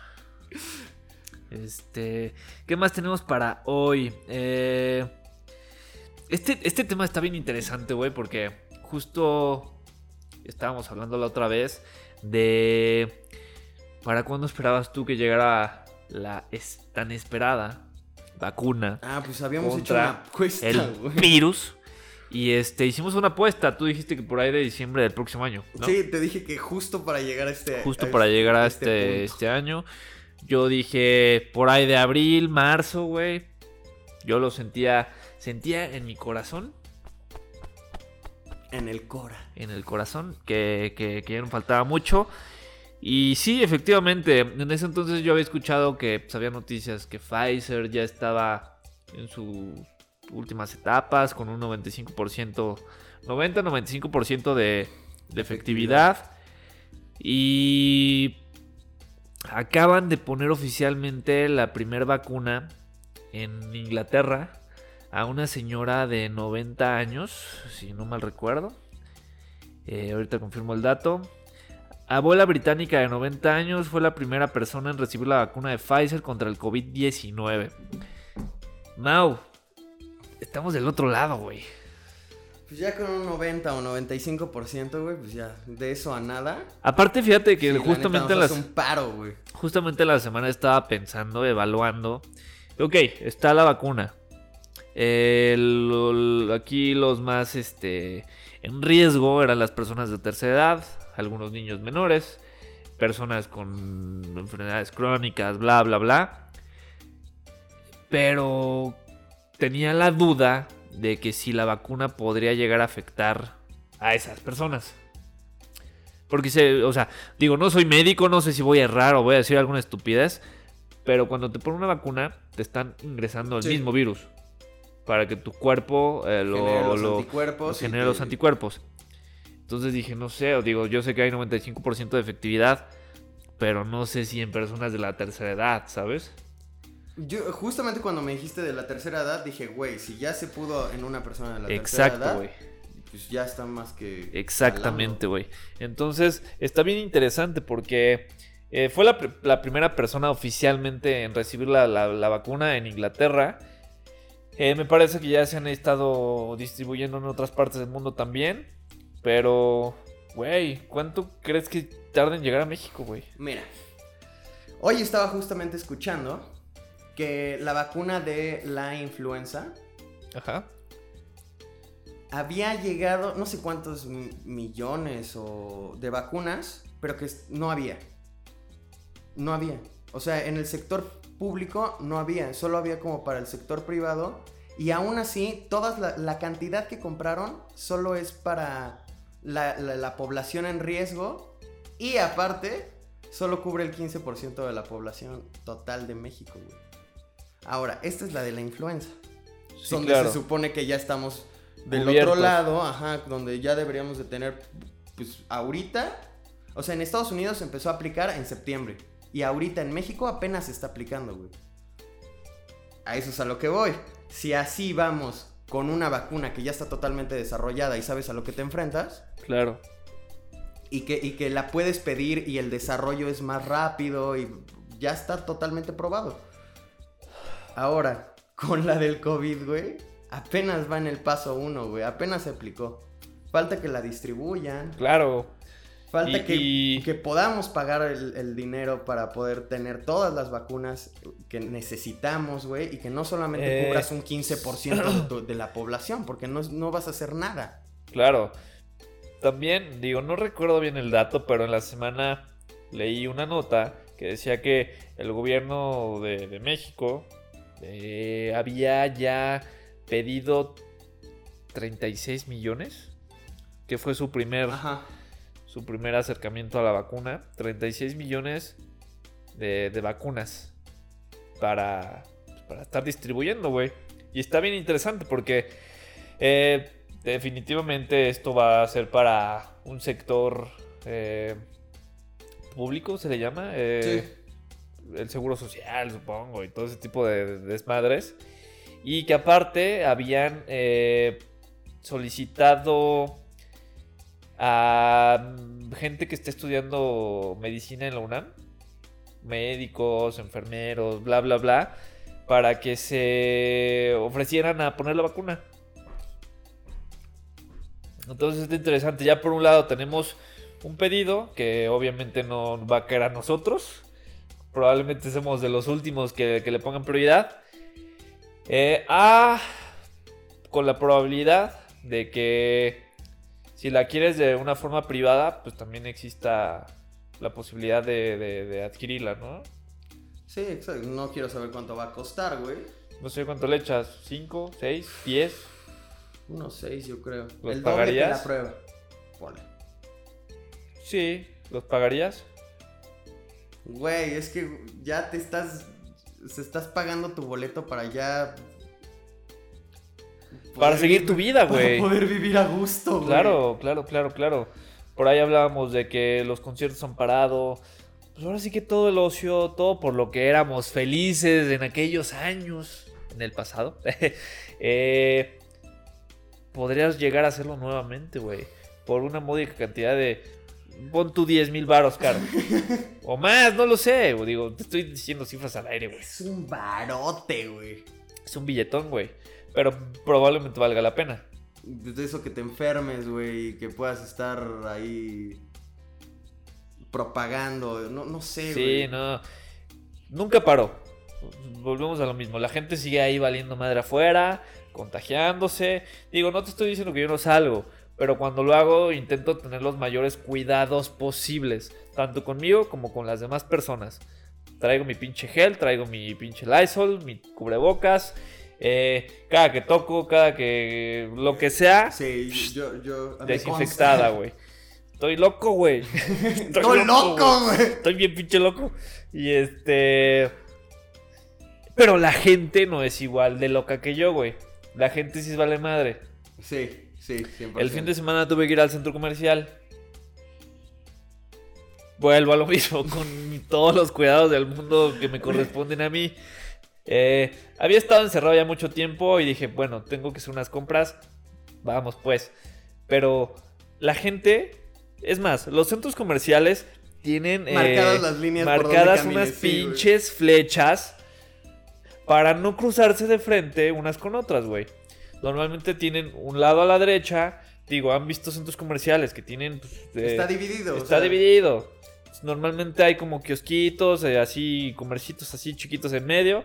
Este. ¿Qué más tenemos para hoy? Eh, este, este tema está bien interesante, güey, porque justo estábamos hablando la otra vez de. ¿Para cuándo esperabas tú que llegara la es- tan esperada vacuna Ah, pues habíamos hecho una apuesta, el virus? Y este, hicimos una apuesta. Tú dijiste que por ahí de diciembre del próximo año. ¿no? Sí, te dije que justo para llegar a este... Justo a para este- llegar a este, punto. este año. Yo dije por ahí de abril, marzo, güey. Yo lo sentía, sentía en mi corazón, En el Cora. en el corazón, que, que, que ya no faltaba mucho. Y sí, efectivamente, en ese entonces yo había escuchado que pues, había noticias que Pfizer ya estaba en sus últimas etapas con un 95%, 90-95% de, de efectividad. Y acaban de poner oficialmente la primera vacuna en Inglaterra a una señora de 90 años, si no mal recuerdo. Eh, ahorita confirmo el dato. Abuela británica de 90 años fue la primera persona en recibir la vacuna de Pfizer contra el COVID-19. Mau, estamos del otro lado, güey. Pues ya con un 90 o 95%, güey, pues ya de eso a nada. Aparte, fíjate que Sí, la justamente neta nos las, un paro, güey. Justamente la semana estaba pensando, evaluando. Ok, está la vacuna. Eh, aquí los más este, en riesgo eran las personas de tercera edad, algunos niños menores, personas con enfermedades crónicas, bla, bla, bla. Pero tenía la duda de que si la vacuna podría llegar a afectar a esas personas. Porque se, o sea, digo, no soy médico, no sé si voy a errar o voy a decir alguna estupidez, pero cuando te ponen una vacuna, te están ingresando el Sí. mismo virus para que tu cuerpo eh, lo, Genera los lo- anticuerpos. y genere te- los anticuerpos. Entonces dije, no sé, digo, yo sé que hay 95% de efectividad, pero no sé si en personas de la tercera edad, ¿sabes? Yo, justamente cuando me dijiste de la tercera edad, dije, güey, si ya se pudo en una persona de la tercera Exacto, edad, güey. pues ya está más que. Exactamente, güey. Entonces, está bien interesante porque eh, fue la, pr- la primera persona oficialmente en recibir la, la- la vacuna en Inglaterra. Eh, me parece que ya se han estado distribuyendo en otras partes del mundo también. Pero, güey, ¿cuánto crees que tarda en llegar a México, güey? Mira, hoy estaba justamente escuchando que la vacuna de la influenza Ajá. había llegado, no sé cuántos mi- millones o de vacunas, pero que no había. No había. O sea, en el sector público no había, solo había como para el sector privado. Y aún así, toda la, la cantidad que compraron solo es para la, la- la población en riesgo. Y aparte, solo cubre el 15% de la población total de México, güey. Ahora, esta es la de la influenza. Sí, donde claro. se supone que ya estamos del Cubiertos. otro lado, ajá, donde ya deberíamos de tener, pues ahorita, O sea, en Estados Unidos empezó a aplicar en septiembre. Y ahorita en México apenas se está aplicando, güey. A eso es a lo que voy. Si así vamos con una vacuna que ya está totalmente desarrollada y sabes a lo que te enfrentas, Claro. y que, y que la puedes pedir y el desarrollo es más rápido y ya está totalmente probado. Ahora, con la del COVID, güey, apenas va en el paso uno, güey, apenas se aplicó. Falta que la distribuyan, Claro. Falta Y- que, y- que podamos pagar el, el dinero para poder tener todas las vacunas que necesitamos, güey, y que no solamente Eh. cubras un 15% de, tu- de la población, porque no, no vas a hacer nada. Claro. También, digo, no recuerdo bien el dato, pero en la semana leí una nota que decía que el gobierno de, de México eh, había ya pedido 36 millones, que fue su primer, Ajá. Su primer acercamiento a la vacuna. 36 millones de, de vacunas para, pues, para estar distribuyendo, güey. Y está bien interesante porque eh, definitivamente esto va a ser para un sector eh, público, se le llama. Eh, El seguro social, supongo, y todo ese tipo de, de desmadres. Y que aparte habían eh, solicitado a gente que esté estudiando medicina en la UNAM, médicos, enfermeros, bla, bla, bla, para que se ofrecieran a poner la vacuna. Entonces es interesante. Ya por un lado tenemos un pedido que obviamente no va a caer a nosotros. Probablemente somos de los últimos que, le pongan prioridad. Eh, ah, con la probabilidad de que si la quieres de una forma privada, pues también exista la posibilidad de, de- de adquirirla, ¿no? Sí, exacto. No quiero saber cuánto va a costar, güey. No sé cuánto le echas, ¿5, 6, 10? Unos 6, yo creo. ¿Los El pagarías? la prueba. Ponle. Sí, ¿los pagarías? Güey, es que ya te estás. Se estás pagando tu boleto para ya. Para seguir tu vi- vida, Para güey. poder vivir a gusto, güey. Claro, claro, claro, claro. Por ahí hablábamos de que los conciertos han parado. Pues ahora sí que todo el ocio, todo por lo que éramos felices en aquellos años, en el pasado, eh, podrías llegar a hacerlo nuevamente, güey. Por una módica cantidad de... Pon tú 10 mil baros, caro. o más, no lo sé. Digo, te estoy diciendo cifras al aire, güey. Es un barote, güey. Es un billetón, güey. Pero probablemente valga la pena. De eso que te enfermes, güey, que puedas estar ahí propagando, no, no sé, Sí, no. Nunca paró. Volvemos a lo mismo. La gente sigue ahí valiendo madre afuera, contagiándose. Digo, no te estoy diciendo que yo no salgo, pero cuando lo hago intento tener los mayores cuidados posibles, tanto conmigo como con las demás personas. Traigo mi pinche gel, traigo mi pinche Lysol, mi cubrebocas. Eh, cada que toco, cada que lo que sea, Sí, yo, yo... me desinfectada, güey. Estoy loco, güey. Estoy loco, güey. Estoy bien pinche loco. Y este. Pero la gente no es igual de loca que yo, güey. La gente sí es vale madre. Sí, sí, 100%. El fin de semana tuve que ir al centro comercial. Vuelvo a lo mismo, con todos los cuidados del mundo que me corresponden a mí. Eh, había estado encerrado ya mucho tiempo y dije, bueno, tengo que hacer unas compras. Vamos, pues. Pero la gente. Es más, los centros comerciales tienen. eh, Marcadas las líneas marcadas camines, unas sí, pinches flechas para no cruzarse de frente unas con otras, güey. Normalmente tienen un lado a la derecha. Digo, han visto centros comerciales que tienen. pues, eh, Está dividido. o está sea, dividido. Normalmente hay como kiosquitos, eh, así, comercitos así chiquitos en medio.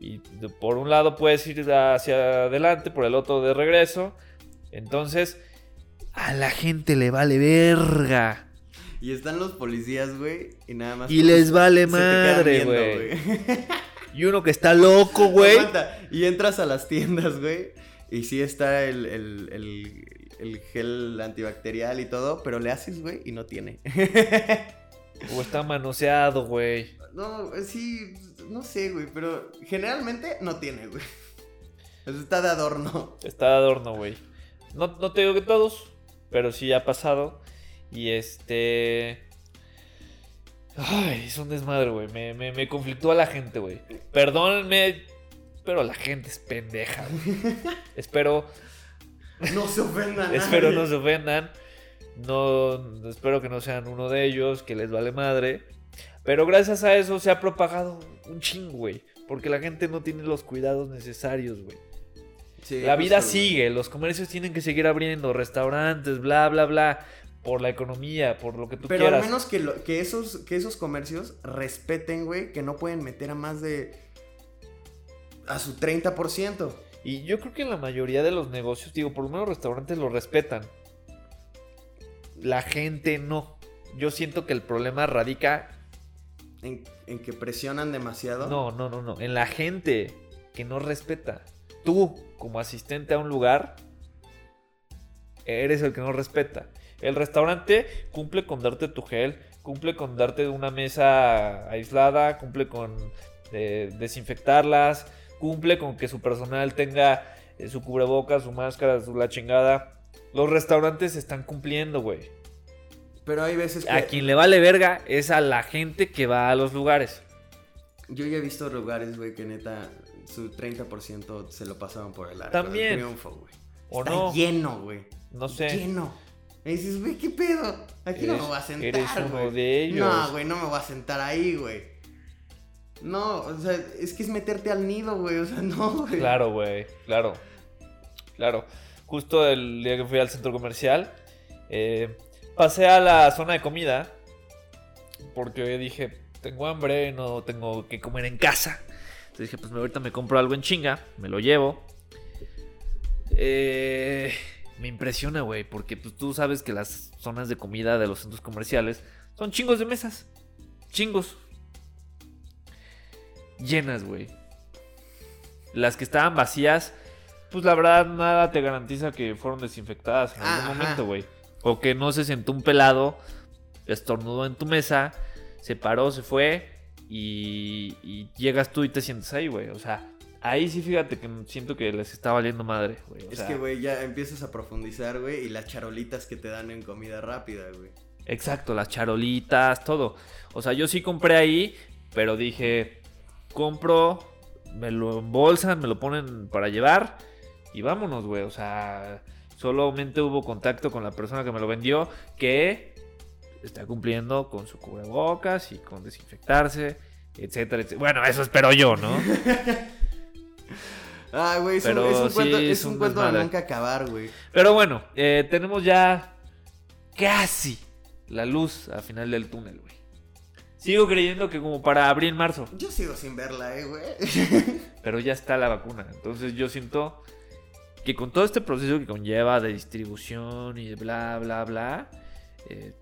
Y por un lado puedes ir hacia adelante, por el otro de regreso. Entonces, a la gente le vale verga. Y están los policías, güey, y nada más. Y les vale madre, güey. Y uno que está loco, güey. Y entras a las tiendas, güey. Y sí está el, el, el, el gel antibacterial y todo, pero le haces, güey, y no tiene. O está manoseado, güey. no, sí, no sé, güey, pero generalmente no tiene, güey. Está de adorno. Está de adorno, güey. No, no te digo que todos, pero sí ha pasado. Y este. Ay, es un desmadre, güey. Me, me, me conflictó a la gente, güey. Perdónenme, pero la gente es pendeja. güey. espero, No se ofendan. espero no se ofendan. No, espero que no sean uno de ellos, que les vale madre. Pero gracias a eso se ha propagado un chingo, güey. Porque la gente no tiene los cuidados necesarios, güey. Sí, La vida justo, güey. sigue, los comercios tienen que seguir abriendo, restaurantes, bla, bla, bla. Por la economía, por lo que tú Pero quieras. al menos que, lo- que, esos, que esos comercios respeten, güey, que no pueden meter a más de. a su 30%. Y yo creo que la mayoría de los negocios, digo, por lo menos los restaurantes lo respetan. La gente no. Yo siento que el problema radica. En, que presionan demasiado. No, no, no, no. En la gente que no respeta. Tú, como asistente a un lugar, eres el que no respeta. El restaurante cumple con darte tu gel, cumple con darte una mesa aislada, cumple con eh, desinfectarlas, cumple con que su personal tenga eh, su cubrebocas, su máscara, su la chingada. Los restaurantes están cumpliendo, güey. Pero hay veces que. A quien le vale verga es a la gente que va a los lugares. Yo ya he visto lugares, güey, que neta su 30% se lo pasaban por el arco. También. del triunfo, güey. ¿O Está no? lleno, güey. No sé. Lleno. Y dices, güey, ¿qué pedo? Aquí no me voy a sentar. eres uno de ellos. No, güey, no me voy a sentar ahí, güey. No, o sea, es que es meterte al nido, güey. O sea, no, güey. Claro, güey, claro. Claro. Justo el día que fui al centro comercial, eh, pasé a la zona de comida porque dije, tengo hambre, no tengo que comer en casa. Entonces dije, pues ahorita me compro algo en chinga, me lo llevo. Eh, me impresiona, güey, porque pues, tú sabes que las zonas de comida de los centros comerciales son chingos de mesas. Chingos. Llenas, güey. Las que estaban vacías, pues la verdad nada te garantiza que fueron desinfectadas en algún ajá. momento, güey. O que no se sentó un pelado, estornudó en tu mesa, se paró, se fue y, y llegas tú y te sientes ahí, güey. O sea, ahí sí fíjate que siento que les está valiendo madre, güey. O Es sea, que, güey, ya empiezas a profundizar, güey, y las charolitas que te dan en comida rápida, güey. Exacto, las charolitas, todo. O sea, yo sí compré ahí, pero dije, compro, me lo embolsan, me lo ponen para llevar y vámonos, güey. O sea, solamente hubo contacto con la persona que me lo vendió que está cumpliendo con su cubrebocas y con desinfectarse, etcétera, etcétera. Bueno, eso espero yo, ¿no? Ah, güey, es, un- Pero es un sí, cuento, es es un un cuento de nunca acabar, güey. Pero bueno, eh, tenemos ya casi la luz al final del túnel, güey. Sigo creyendo que como para abril, marzo. Yo sigo sin verla, eh, güey. pero ya está la vacuna. Entonces yo siento que con todo este proceso que conlleva de distribución y bla, bla, bla, eh,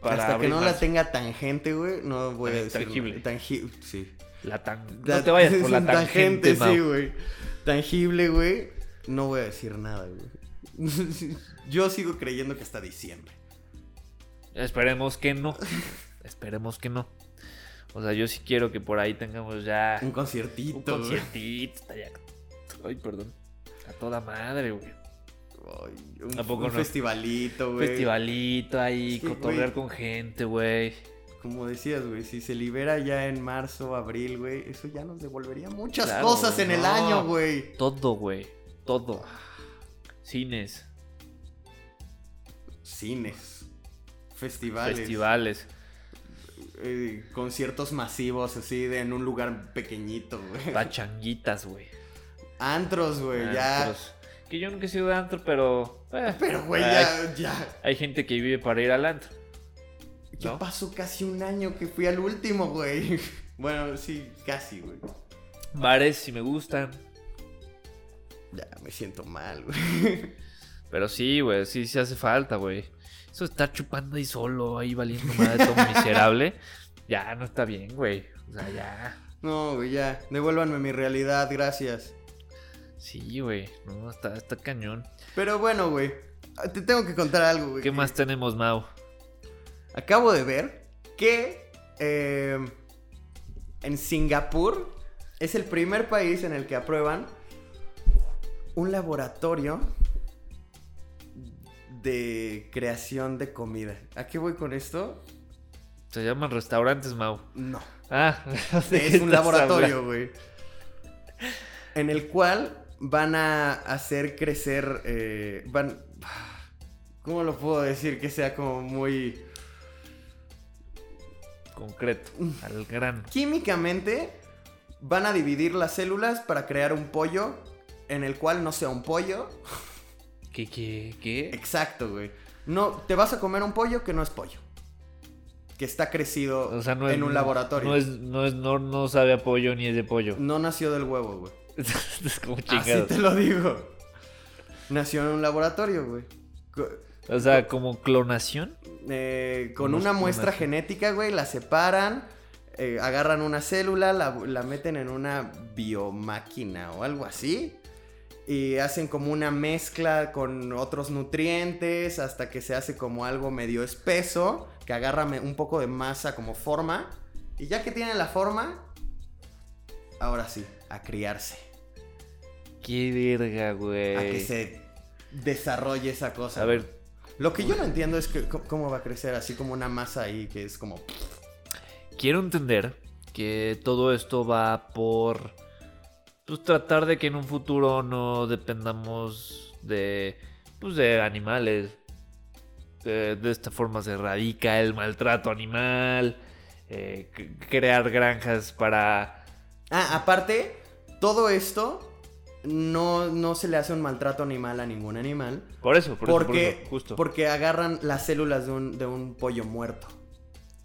para Hasta que no la tenga tangente, güey, no voy a decir. tangible. Tangible, sí. la tan- no te vayas por la un tangente, sí, güey. Tangible, güey. No voy a decir nada, güey. Yo sigo creyendo que hasta diciembre. Esperemos que no. Esperemos que no. O sea, yo sí quiero que por ahí tengamos ya Un conciertito. un conciertito. estaría- Ay, perdón. A toda madre, güey. Ay, un, ¿A poco un no? festivalito, güey. Festivalito ahí, que, cotorrear güey. con gente, güey. Como decías, güey, si se libera ya en marzo, abril, güey, eso ya nos devolvería muchas Claro, cosas en el año, güey. Todo, güey. Todo. Cines, Cines, festivales, festivales. eh, conciertos masivos así de en un lugar pequeñito, güey. Pachanguitas, güey. Antros, güey, ya. Antros. Que yo nunca he sido de antro, pero. eh, Pero, güey, ya, ya. hay gente que vive para ir al antro. Ya ¿no? pasó casi un año que fui al último, güey. Bueno, sí, casi, güey. Bares si me gustan. Ya me siento mal, güey. Pero sí, güey, sí, sí hace falta, güey. Eso de estar chupando ahí solo, ahí valiendo madre todo miserable. Ya no está bien, güey. O sea, ya. No, güey, ya. Devuélvanme mi realidad, gracias. Sí, güey. No, está, está cañón. Pero bueno, güey. Te tengo que contar algo, güey. ¿Qué más tenemos, Mau? Acabo de ver que eh, en Singapur es el primer país en el que aprueban un laboratorio de creación de comida. ¿A qué voy con esto? Se llaman restaurantes, Mau. No. Ah, ¿de qué Es un laboratorio, güey. En el cual van a hacer crecer. eh, van. ¿Cómo lo puedo decir? Que sea como muy. Concreto, al grano. Químicamente van a dividir las células para crear un pollo en el cual no sea un pollo. ¿Qué, qué, qué? Exacto, güey. No, te vas a comer un pollo que no es pollo. Que está crecido O sea, no es, en un laboratorio. No, es, no, es, no, no sabe a pollo ni es de pollo. No nació del huevo, güey. es como Así te lo digo. Nació en un laboratorio, güey. O sea, como clonación. eh, con una muestra genética, güey, la separan, eh, agarran una célula, la, la meten en una biomáquina o algo así. Y hacen como una mezcla con otros nutrientes hasta que se hace como algo medio espeso, que agarra un poco de masa como forma. Y ya que tiene la forma, ahora sí, a criarse. Qué verga, güey. A que se desarrolle esa cosa. A ver, Lo que yo no entiendo es que cómo va a crecer así como una masa ahí que es como... quiero entender que todo esto va por pues, tratar de que en un futuro no dependamos de pues de animales. De, de esta forma se erradica el maltrato animal. eh, crear granjas para Ah, aparte, todo esto no, no se le hace un maltrato animal a ningún animal. por eso, por eso, por porque, eso, justo. porque agarran las células de un, de un pollo muerto.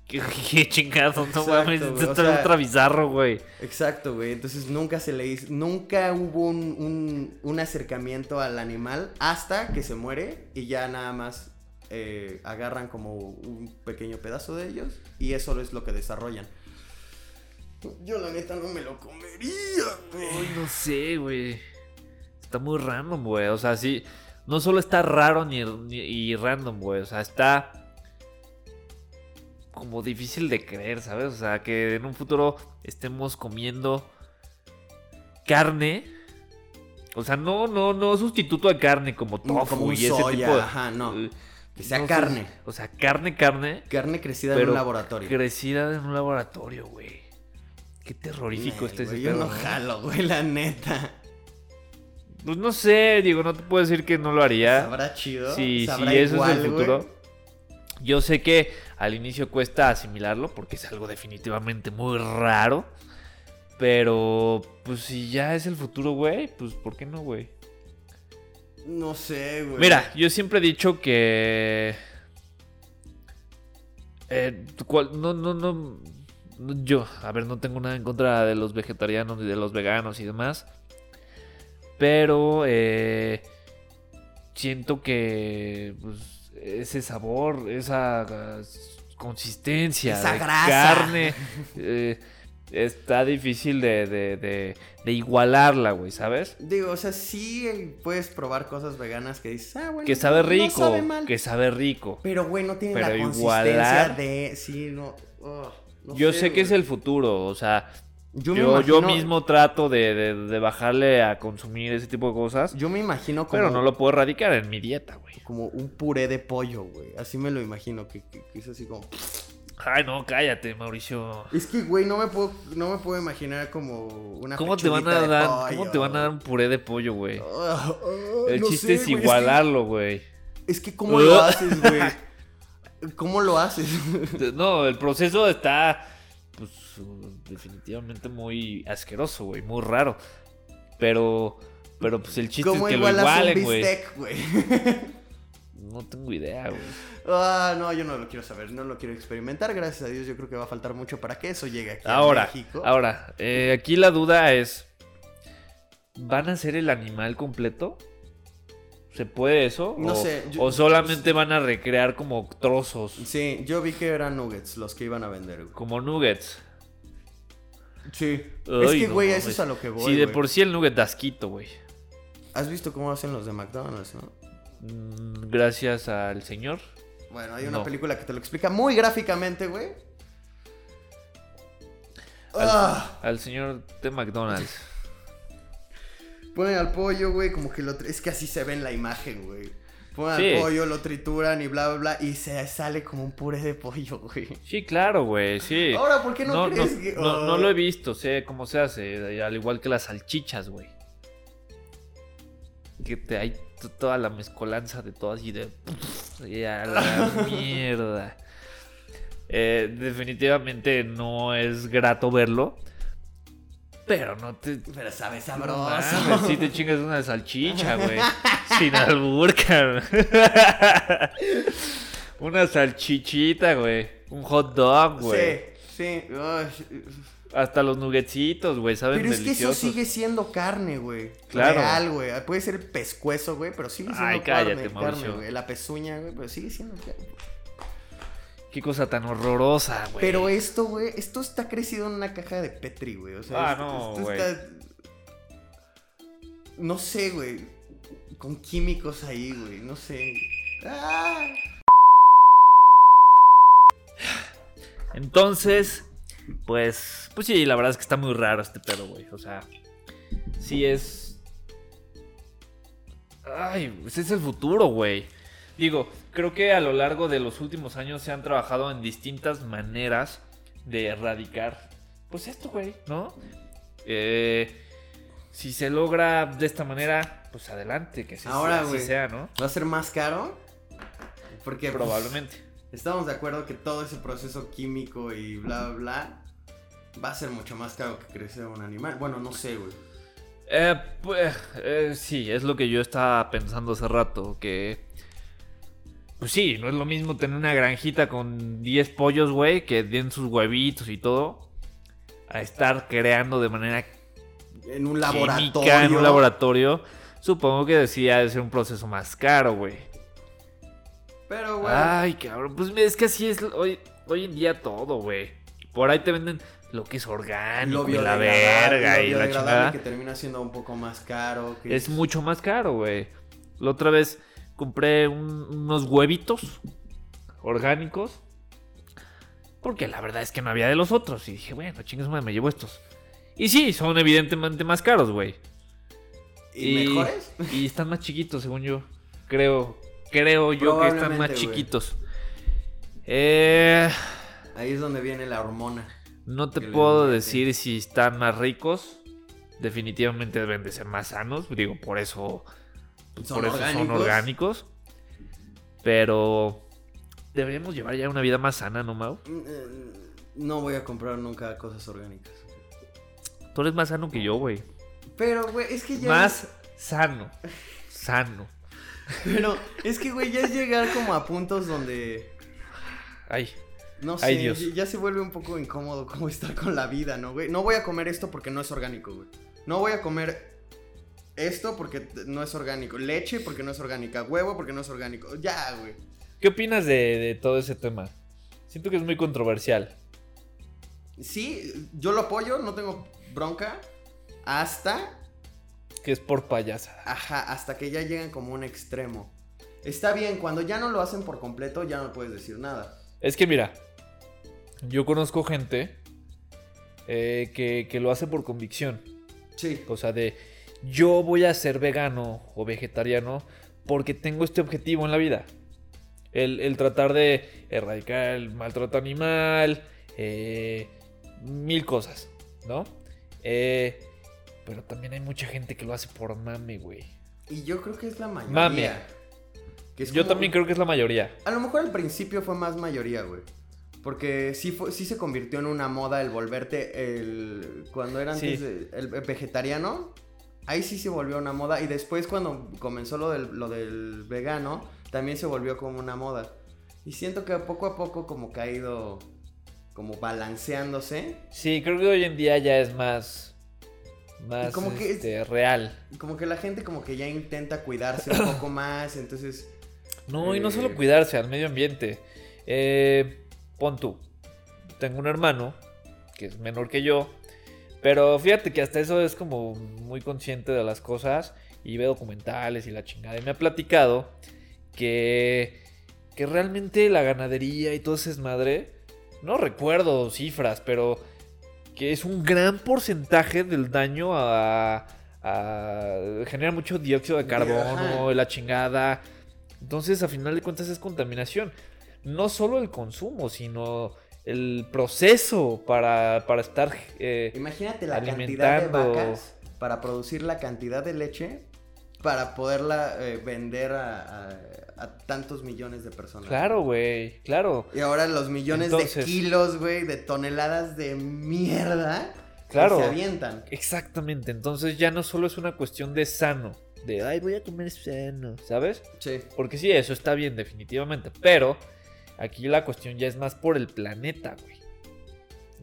Qué, qué chingado, no mames, esto sea- ultra bizarro, güey. Exacto, güey. Entonces nunca se le hizo, nunca hubo un, un- un acercamiento al animal hasta que se muere y ya nada más eh, agarran como un pequeño pedazo de ellos y eso es lo que desarrollan. Yo la neta no me lo comería, güey. Ay, no sé, güey. Está muy random, güey. O sea, sí. No solo está raro ni, ni- y random, güey. O sea, está. Como difícil de creer, ¿sabes? O sea, que en un futuro estemos comiendo carne. O sea, no, no, no sustituto a carne como tofu como y ese soya, tipo de. ajá, no. Eh, Que sea no carne. O sea, carne, carne. Carne crecida en un laboratorio. Crecida en un laboratorio, güey. Qué terrorífico Ay, este güey, ese Yo no jalo, güey, la neta. Pues no sé, digo, no te puedo decir que no lo haría. ¿Sabrá chido? Si, si ¿Sabrá eso igual, es el güey? futuro. Yo sé que al inicio cuesta asimilarlo porque es algo definitivamente muy raro. Pero, pues si ya es el futuro, güey, pues ¿por qué no, güey? No sé, güey. Mira, yo siempre he dicho que... eh, no, no, no, Yo, a ver, no tengo nada en contra de los vegetarianos ni de los veganos y demás. Pero eh, siento que pues, ese sabor, esa consistencia Esa de grasa. carne eh, está difícil de, de, de- de igualarla, güey, ¿sabes? Digo, o sea, sí eh, puedes probar cosas veganas que dices, ah, bueno. Que sabe no rico, sabe mal. que sabe rico. Pero, güey, no tiene Pero la consistencia igualar- de. Sí, no. oh, no Yo sé que güey. es el futuro, o sea, Yo, yo, mismo trato de, de- de bajarle a consumir ese tipo de cosas, Yo me imagino como. pero no lo puedo erradicar en mi dieta, güey. Como un puré de pollo, güey. Así me lo imagino, que, que- que es así como. Ay, no, cállate, Mauricio. Es que, güey, no me puedo, no me puedo imaginar como una ¿Cómo te van a de dar, pollo. cómo te van a dar un puré de pollo, güey? Ah, ah, El no chiste sé, es igualarlo, güey. Es que, ¿cómo lo haces, güey? ¿Cómo lo haces? No, el proceso está, pues, definitivamente muy asqueroso, güey, muy raro. Pero, pero pues el chiste es ¿Cómo que lo igualen, güey? No tengo idea, güey. Ah, no, yo no lo quiero saber, no lo quiero experimentar. Gracias a Dios, yo creo que va a faltar mucho para que eso llegue aquí Ahora, a México. ahora, eh, aquí la duda es, ¿van a ser el animal completo? ¿Se puede eso? No o, sé, yo- o solamente van a recrear como trozos, Sí, yo vi que eran nuggets los que iban a vender, güey. como nuggets? Sí. Ay, es que, güey, eso es a lo que voy. sí, de por sí el nugget da asquito, güey. ¿Has visto cómo hacen los de McDonald's, no? Mm, Gracias al señor. Bueno, hay una No. película que te lo explica muy gráficamente, güey. Al, Ah, al señor de McDonald's. Ponen al pollo, güey, como que lo... Es que así se ve en la imagen, güey. Ponen Sí. al pollo, lo trituran y bla, bla, bla. Y se sale como un puré de pollo, güey. Sí, claro, güey, sí. Ahora, ¿por qué no, no, crees no, que.? no- oh, no lo he visto, sé cómo se hace, al igual que las salchichas, güey. Que te hay toda la mezcolanza de todas y de... Y a la mierda. Eh, definitivamente no es grato verlo. Pero no te... Pero sabe No sabroso. mames, sí te chingas una salchicha, güey. Sin albur. Una salchichita, güey. Un hot dog, güey. Sí, sí. Uy, Hasta los nuggetscitos, güey, saben Pero es que eso sigue siendo carne, güey. Claro. Real, güey. Puede ser pescuezo, güey, pero sigue siendo Ay, carne, cállate, carne, Mauricio. güey. La pezuña, güey, pero sigue siendo carne. Qué cosa tan horrorosa, güey. Pero esto, güey, esto está crecido en una caja de Petri, güey. O sea, Ah, esto- no, esto está- No sé, güey. Con químicos ahí, güey. No sé. Ah. Entonces, pues, pues sí, la verdad es que está muy raro este pedo, güey. O sea, sí es. Ay, ese es el futuro, güey. Digo, creo que a lo largo de los últimos años se han trabajado en distintas maneras de erradicar, pues esto, güey, ¿no? Eh, si se logra de esta manera, pues adelante, que sí, Ahora, así güey. sea, ¿no? ¿Va a ser más caro? Porque pues, Probablemente. estamos de acuerdo que todo ese proceso químico y bla, bla, bla va a ser mucho más caro que crecer un animal. Bueno, no sé, güey. Eh, pues, eh, sí, es lo que yo estaba pensando hace rato, que... Pues sí, no es lo mismo tener una granjita con 10 pollos, güey, que den sus huevitos y todo, a estar creando de manera En un laboratorio. en un laboratorio. Supongo que decía de ser un proceso más caro, güey. Pero, güey. Ay, cabrón, pues es que así es hoy, hoy en día todo, güey. Por ahí te venden lo que es orgánico y la verga y la chingada. que termina siendo un poco más caro. que Es mucho más caro, güey. La otra vez compré un- unos huevitos orgánicos. Porque la verdad es que no había de los otros. Y dije, bueno, chingas madre, me llevo estos. Y sí, son evidentemente más caros, güey. ¿Y, mejores? Y están más chiquitos, según yo. Creo, creo yo que están más chiquitos. Eh, Ahí es donde viene la hormona. no te puedo decir si están más ricos. Definitivamente deben de ser más sanos. Digo, por eso Son por eso son orgánicos. orgánicos. Pero deberíamos llevar ya una vida más sana, ¿no, Mau? Mm, eh, No voy a comprar nunca cosas orgánicas. Tú eres más sano que yo, güey. Pero, güey, es que ya. Más sano. Sano. Pero es que, güey, ya es llegar como a puntos donde. Ay, No sé, Ay, Dios. ya- ya se vuelve un poco incómodo como estar con la vida, ¿no, güey? No voy a comer esto porque no es orgánico, güey. No voy a comer esto porque no es orgánico. Leche porque no es orgánica. Huevo porque no es orgánico. Ya, güey. ¿qué opinas de, de todo ese tema? Siento que es muy controversial. Sí, yo lo apoyo, no tengo bronca. Hasta, Que es por payasa. ajá, hasta que ya llegan como un extremo. Está bien, cuando ya no lo hacen por completo, ya no puedes decir nada. Es que mira, yo conozco gente eh, que, que lo hace por convicción. Sí. O sea, de yo voy a ser vegano o vegetariano porque tengo este objetivo en la vida. El, el tratar de erradicar el maltrato animal, eh, mil cosas, ¿no? Eh, pero también hay mucha gente que lo hace por mame, güey. Y yo creo que es la mayoría. Mame. Que es Yo como- también creo que es la mayoría. A lo mejor al principio fue más mayoría, güey. Porque sí, fue, sí se convirtió en una moda el volverte el... Cuando era antes Sí. de- el vegetariano, ahí sí se volvió una moda. Y después cuando comenzó lo del, lo del vegano, también se volvió como una moda. Y siento que poco a poco como que ha ido como balanceándose. Sí, creo que hoy en día ya es más. Más como que es- este, real. Como que la gente como que ya intenta cuidarse un poco más, entonces... No, y no Eh. solo cuidarse al medio ambiente. Eh, pon tú. Tengo un hermano que es menor que yo. Pero fíjate que hasta eso es como muy consciente de las cosas. Y ve documentales y la chingada. Y me ha platicado que, que realmente la ganadería y todo ese desmadre. No recuerdo cifras, pero que es un gran porcentaje del daño a. a genera mucho dióxido de carbono, la chingada Entonces, a final de cuentas, es contaminación. No solo el consumo, sino el proceso para, para estar eh, Imagínate la cantidad de vacas para producir la cantidad de leche para poderla eh, vender a, a, tantos millones de personas. Claro, güey, claro. Y ahora los millones de kilos, güey, de toneladas de mierda claro, que se avientan. Exactamente, entonces ya no solo es una cuestión de sano, de, ay, voy a comer sano, ¿sabes? Sí. Porque sí, eso está bien, definitivamente, pero aquí la cuestión ya es más por el planeta, güey.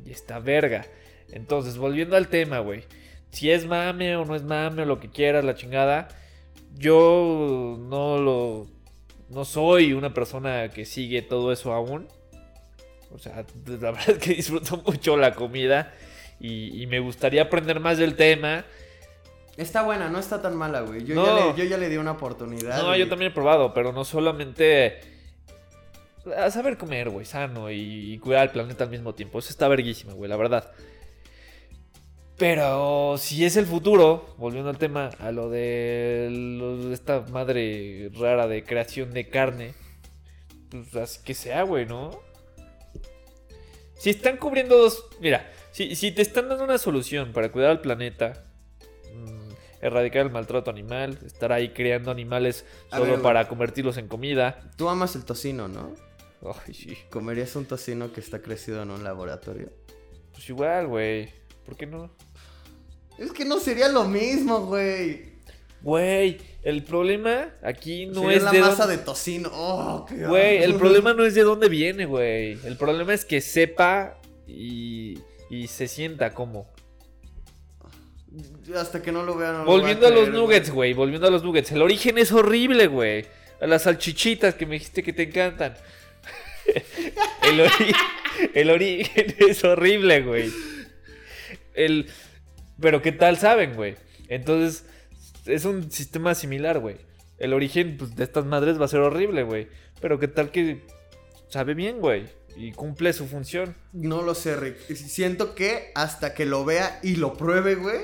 Y está verga. Entonces, volviendo al tema, güey. Si es mame o no es mame o lo que quieras, la chingada yo no lo. No soy una persona que sigue todo eso aún. O sea, la verdad es que disfruto mucho la comida. Y, me gustaría aprender más del tema. Está buena, no está tan mala, güey. Yo, ya le, di una oportunidad. No, yo también he probado, pero no solamente. A saber comer, güey, sano y, y cuidar al planeta al mismo tiempo. Eso está verguísimo, güey, la verdad. Pero si es el futuro, volviendo al tema, a lo de, esta madre rara de creación de carne, pues así que sea, güey, ¿no? Si están cubriendo dos... Mira, si, si te están dando una solución para cuidar al planeta, mm, erradicar el maltrato animal, estar ahí creando animales solo para convertirlos en comida. Tú amas el tocino, ¿no? ¿Comerías un tocino que está crecido en un laboratorio? Pues igual, güey. ¿Por qué no? Es que no sería lo mismo, güey. Güey, el problema aquí no es la masa de tocino. Oh, güey, el problema no es de dónde viene, güey. El problema es que sepa y, y se sienta como. Hasta que no lo vean. volviendo a, los nuggets, güey. Volviendo a los nuggets. El origen es horrible, güey. A las salchichitas que me dijiste que te encantan. El, el origen es horrible, güey. El, pero ¿qué tal saben, güey? Entonces, es un sistema similar, güey. El origen pues, de estas madres va a ser horrible, güey. Pero ¿qué tal que sabe bien, güey? Y cumple su función. No lo sé, Rick. Siento que hasta que lo vea y lo pruebe, güey,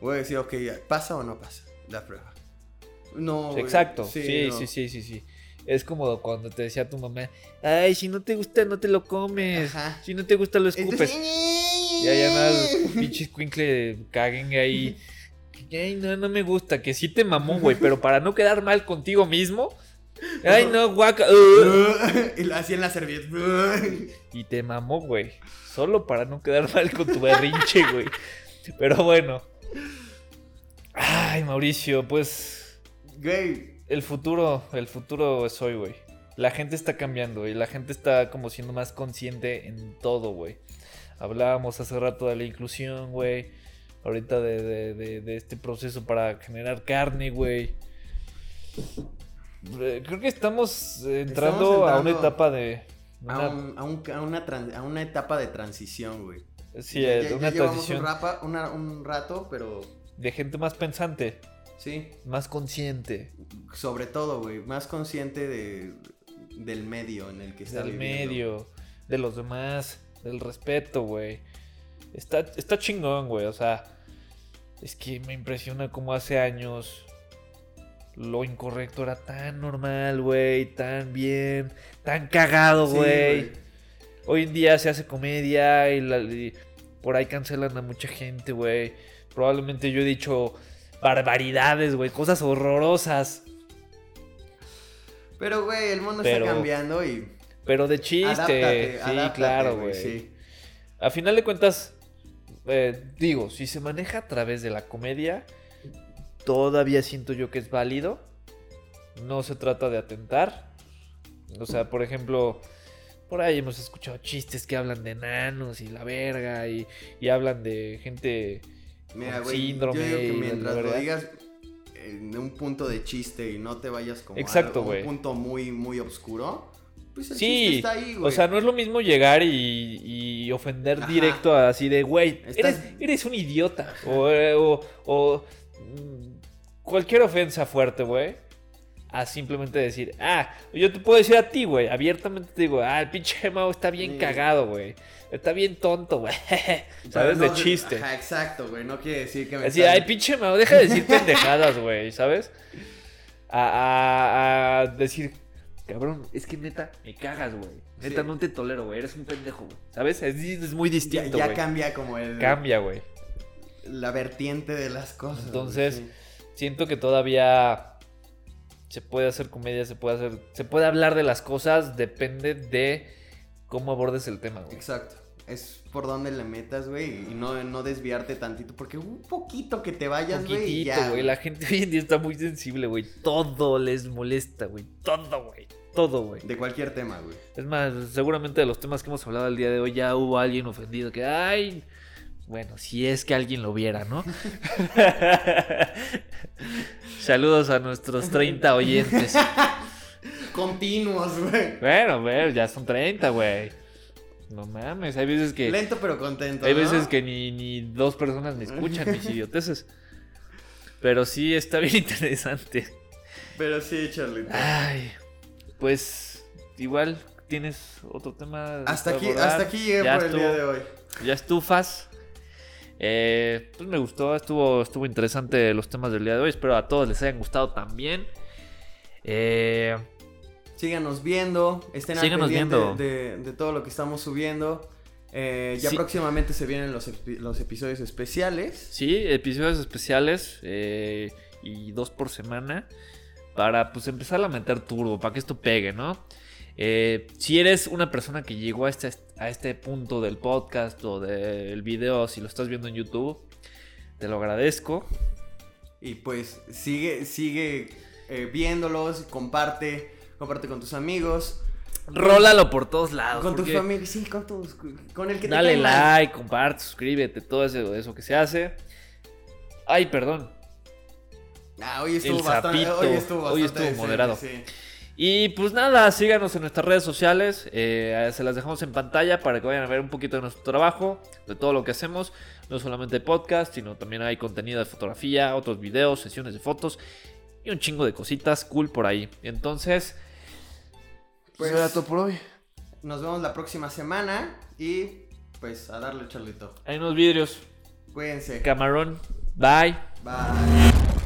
voy a decir, ok, ¿pasa o no pasa la prueba? No. Exacto. Sí, sí, sí, sí, sí, Es como cuando te decía tu mamá, ay, si no te gusta, no te lo comes. Si no te gusta, lo escupes. Y allá nada, pinches cuincle caguen ahí. Ay, no, no me gusta. Que sí te mamó, güey. Pero para no quedar mal contigo mismo. Ay, no, guaca. y así en la servilleta. y te mamó, güey. Solo para no quedar mal con tu berrinche, güey. Pero bueno. Ay, Mauricio, pues. Güey. El futuro, el futuro es hoy, güey. La gente está cambiando y la gente está como siendo más consciente en todo, güey. Hablábamos hace rato de la inclusión, güey. Ahorita de, este proceso para generar carne, güey. Eh, creo que estamos entrando, a una etapa de... A, una etapa de transición, güey. Sí, ya, una transición. Un, un rato, pero... De gente más pensante. Sí. Más consciente. Sobre todo, güey. Más consciente de, del medio en el que está Del medio, de los demás del respeto, güey. Está, está chingón, güey. O sea, es que me impresiona como hace años lo incorrecto era tan normal, güey. Tan bien, tan cagado, güey. Hoy en día se hace comedia y, por ahí cancelan a mucha gente, güey. Probablemente yo he dicho barbaridades, güey. Cosas horrorosas. Pero, güey, el mundo está cambiando y pero de chiste. sí, claro, güey. A final de cuentas, eh, digo, si se maneja a través de la comedia, todavía siento yo que es válido. No se trata de atentar. O sea, por ejemplo, por ahí hemos escuchado chistes que hablan de enanos y la verga y, hablan de gente con síndrome. Yo digo que mientras lo digas en un punto de chiste y no te vayas como Exacto, a un punto muy, muy oscuro pues sí, o sea, no es lo mismo llegar y, ofender directo así de, güey, eres, un idiota. O, o, mm, cualquier ofensa fuerte, güey. A simplemente decir, ah, yo te puedo decir a ti, güey, abiertamente te digo, ah, el pinche Mao está bien cagado, güey. Está bien tonto, güey. ¿Sabes? de chiste. Ajá, exacto, güey. No quiere decir que me. Así, ay, pinche Mao, deja de decir pendejadas, güey, ¿sabes? a, a- a decir, cabrón, es que neta, me cagas, güey. Neta, Sí. no te tolero, güey. Eres un pendejo, güey. ¿Sabes? Es, es muy distinto, ya cambia como el, Cambia, güey. la vertiente de las cosas. Entonces, sí. Siento que todavía se puede hacer comedia, se puede hacer. Se puede hablar de las cosas, depende de cómo abordes el tema, güey. Exacto. Es por donde le metas, güey, y no, no desviarte tantito, porque un poquito que te vayas, güey, Poquitito, ya. güey. La gente hoy en día está muy sensible, güey. Todo les molesta, güey. Todo, güey. Todo, güey. De cualquier tema, güey. Es más, seguramente de los temas que hemos hablado el día de hoy ya hubo alguien ofendido que, ay, bueno, si es que alguien lo viera, ¿no? Saludos a nuestros 30 oyentes. Continuos, güey. Bueno, güey, ya son 30, güey. No mames, hay veces que... Lento pero contento. Hay ¿no? veces que ni, ni dos personas me escuchan mis idioteces. Pero sí está bien interesante. Pero sí, Charlito. Ay, pues igual tienes otro tema. hasta aquí, abordar. hasta aquí llegué Ya por el día de hoy. Ya estufas. Eh, pues me gustó, estuvo, estuvo interesante los temas del día de hoy. Espero a todos les hayan gustado también. Eh, Síganos viendo, estén al Síganos pendiente viendo. De, de todo lo que estamos subiendo. Eh, ya Sí. próximamente se vienen los, los episodios especiales. sí, episodios especiales y dos por semana para pues empezar a meter turbo, para que esto pegue, ¿no? Eh, si eres una persona que llegó a este, a este punto del podcast o del video, si lo estás viendo en YouTube, te lo agradezco. Y pues sigue, sigue eh, viéndolos, comparte, comparte con tus amigos, Rólalo por todos lados. con tu porque- familia, sí, con tus, con el que te Dale like, comparte, suscríbete, todo eso, eso que se hace. Ay, perdón. Ah, hoy estuvo El bastante, sapito, hoy estuvo hoy bastante estuvo decente, moderado. sí. Y pues nada, síganos en nuestras redes sociales. eh, se las dejamos en pantalla para que vayan a ver un poquito de nuestro trabajo, de todo lo que hacemos. No solamente podcast, sino también hay contenido de fotografía, otros videos, sesiones de fotos y un chingo de cositas cool por ahí. Entonces, pues, eso era todo por hoy. Nos vemos la próxima semana y pues a darle Charlito. Hay unos vidrios. Cuídense. Camarón. Bye. Bye.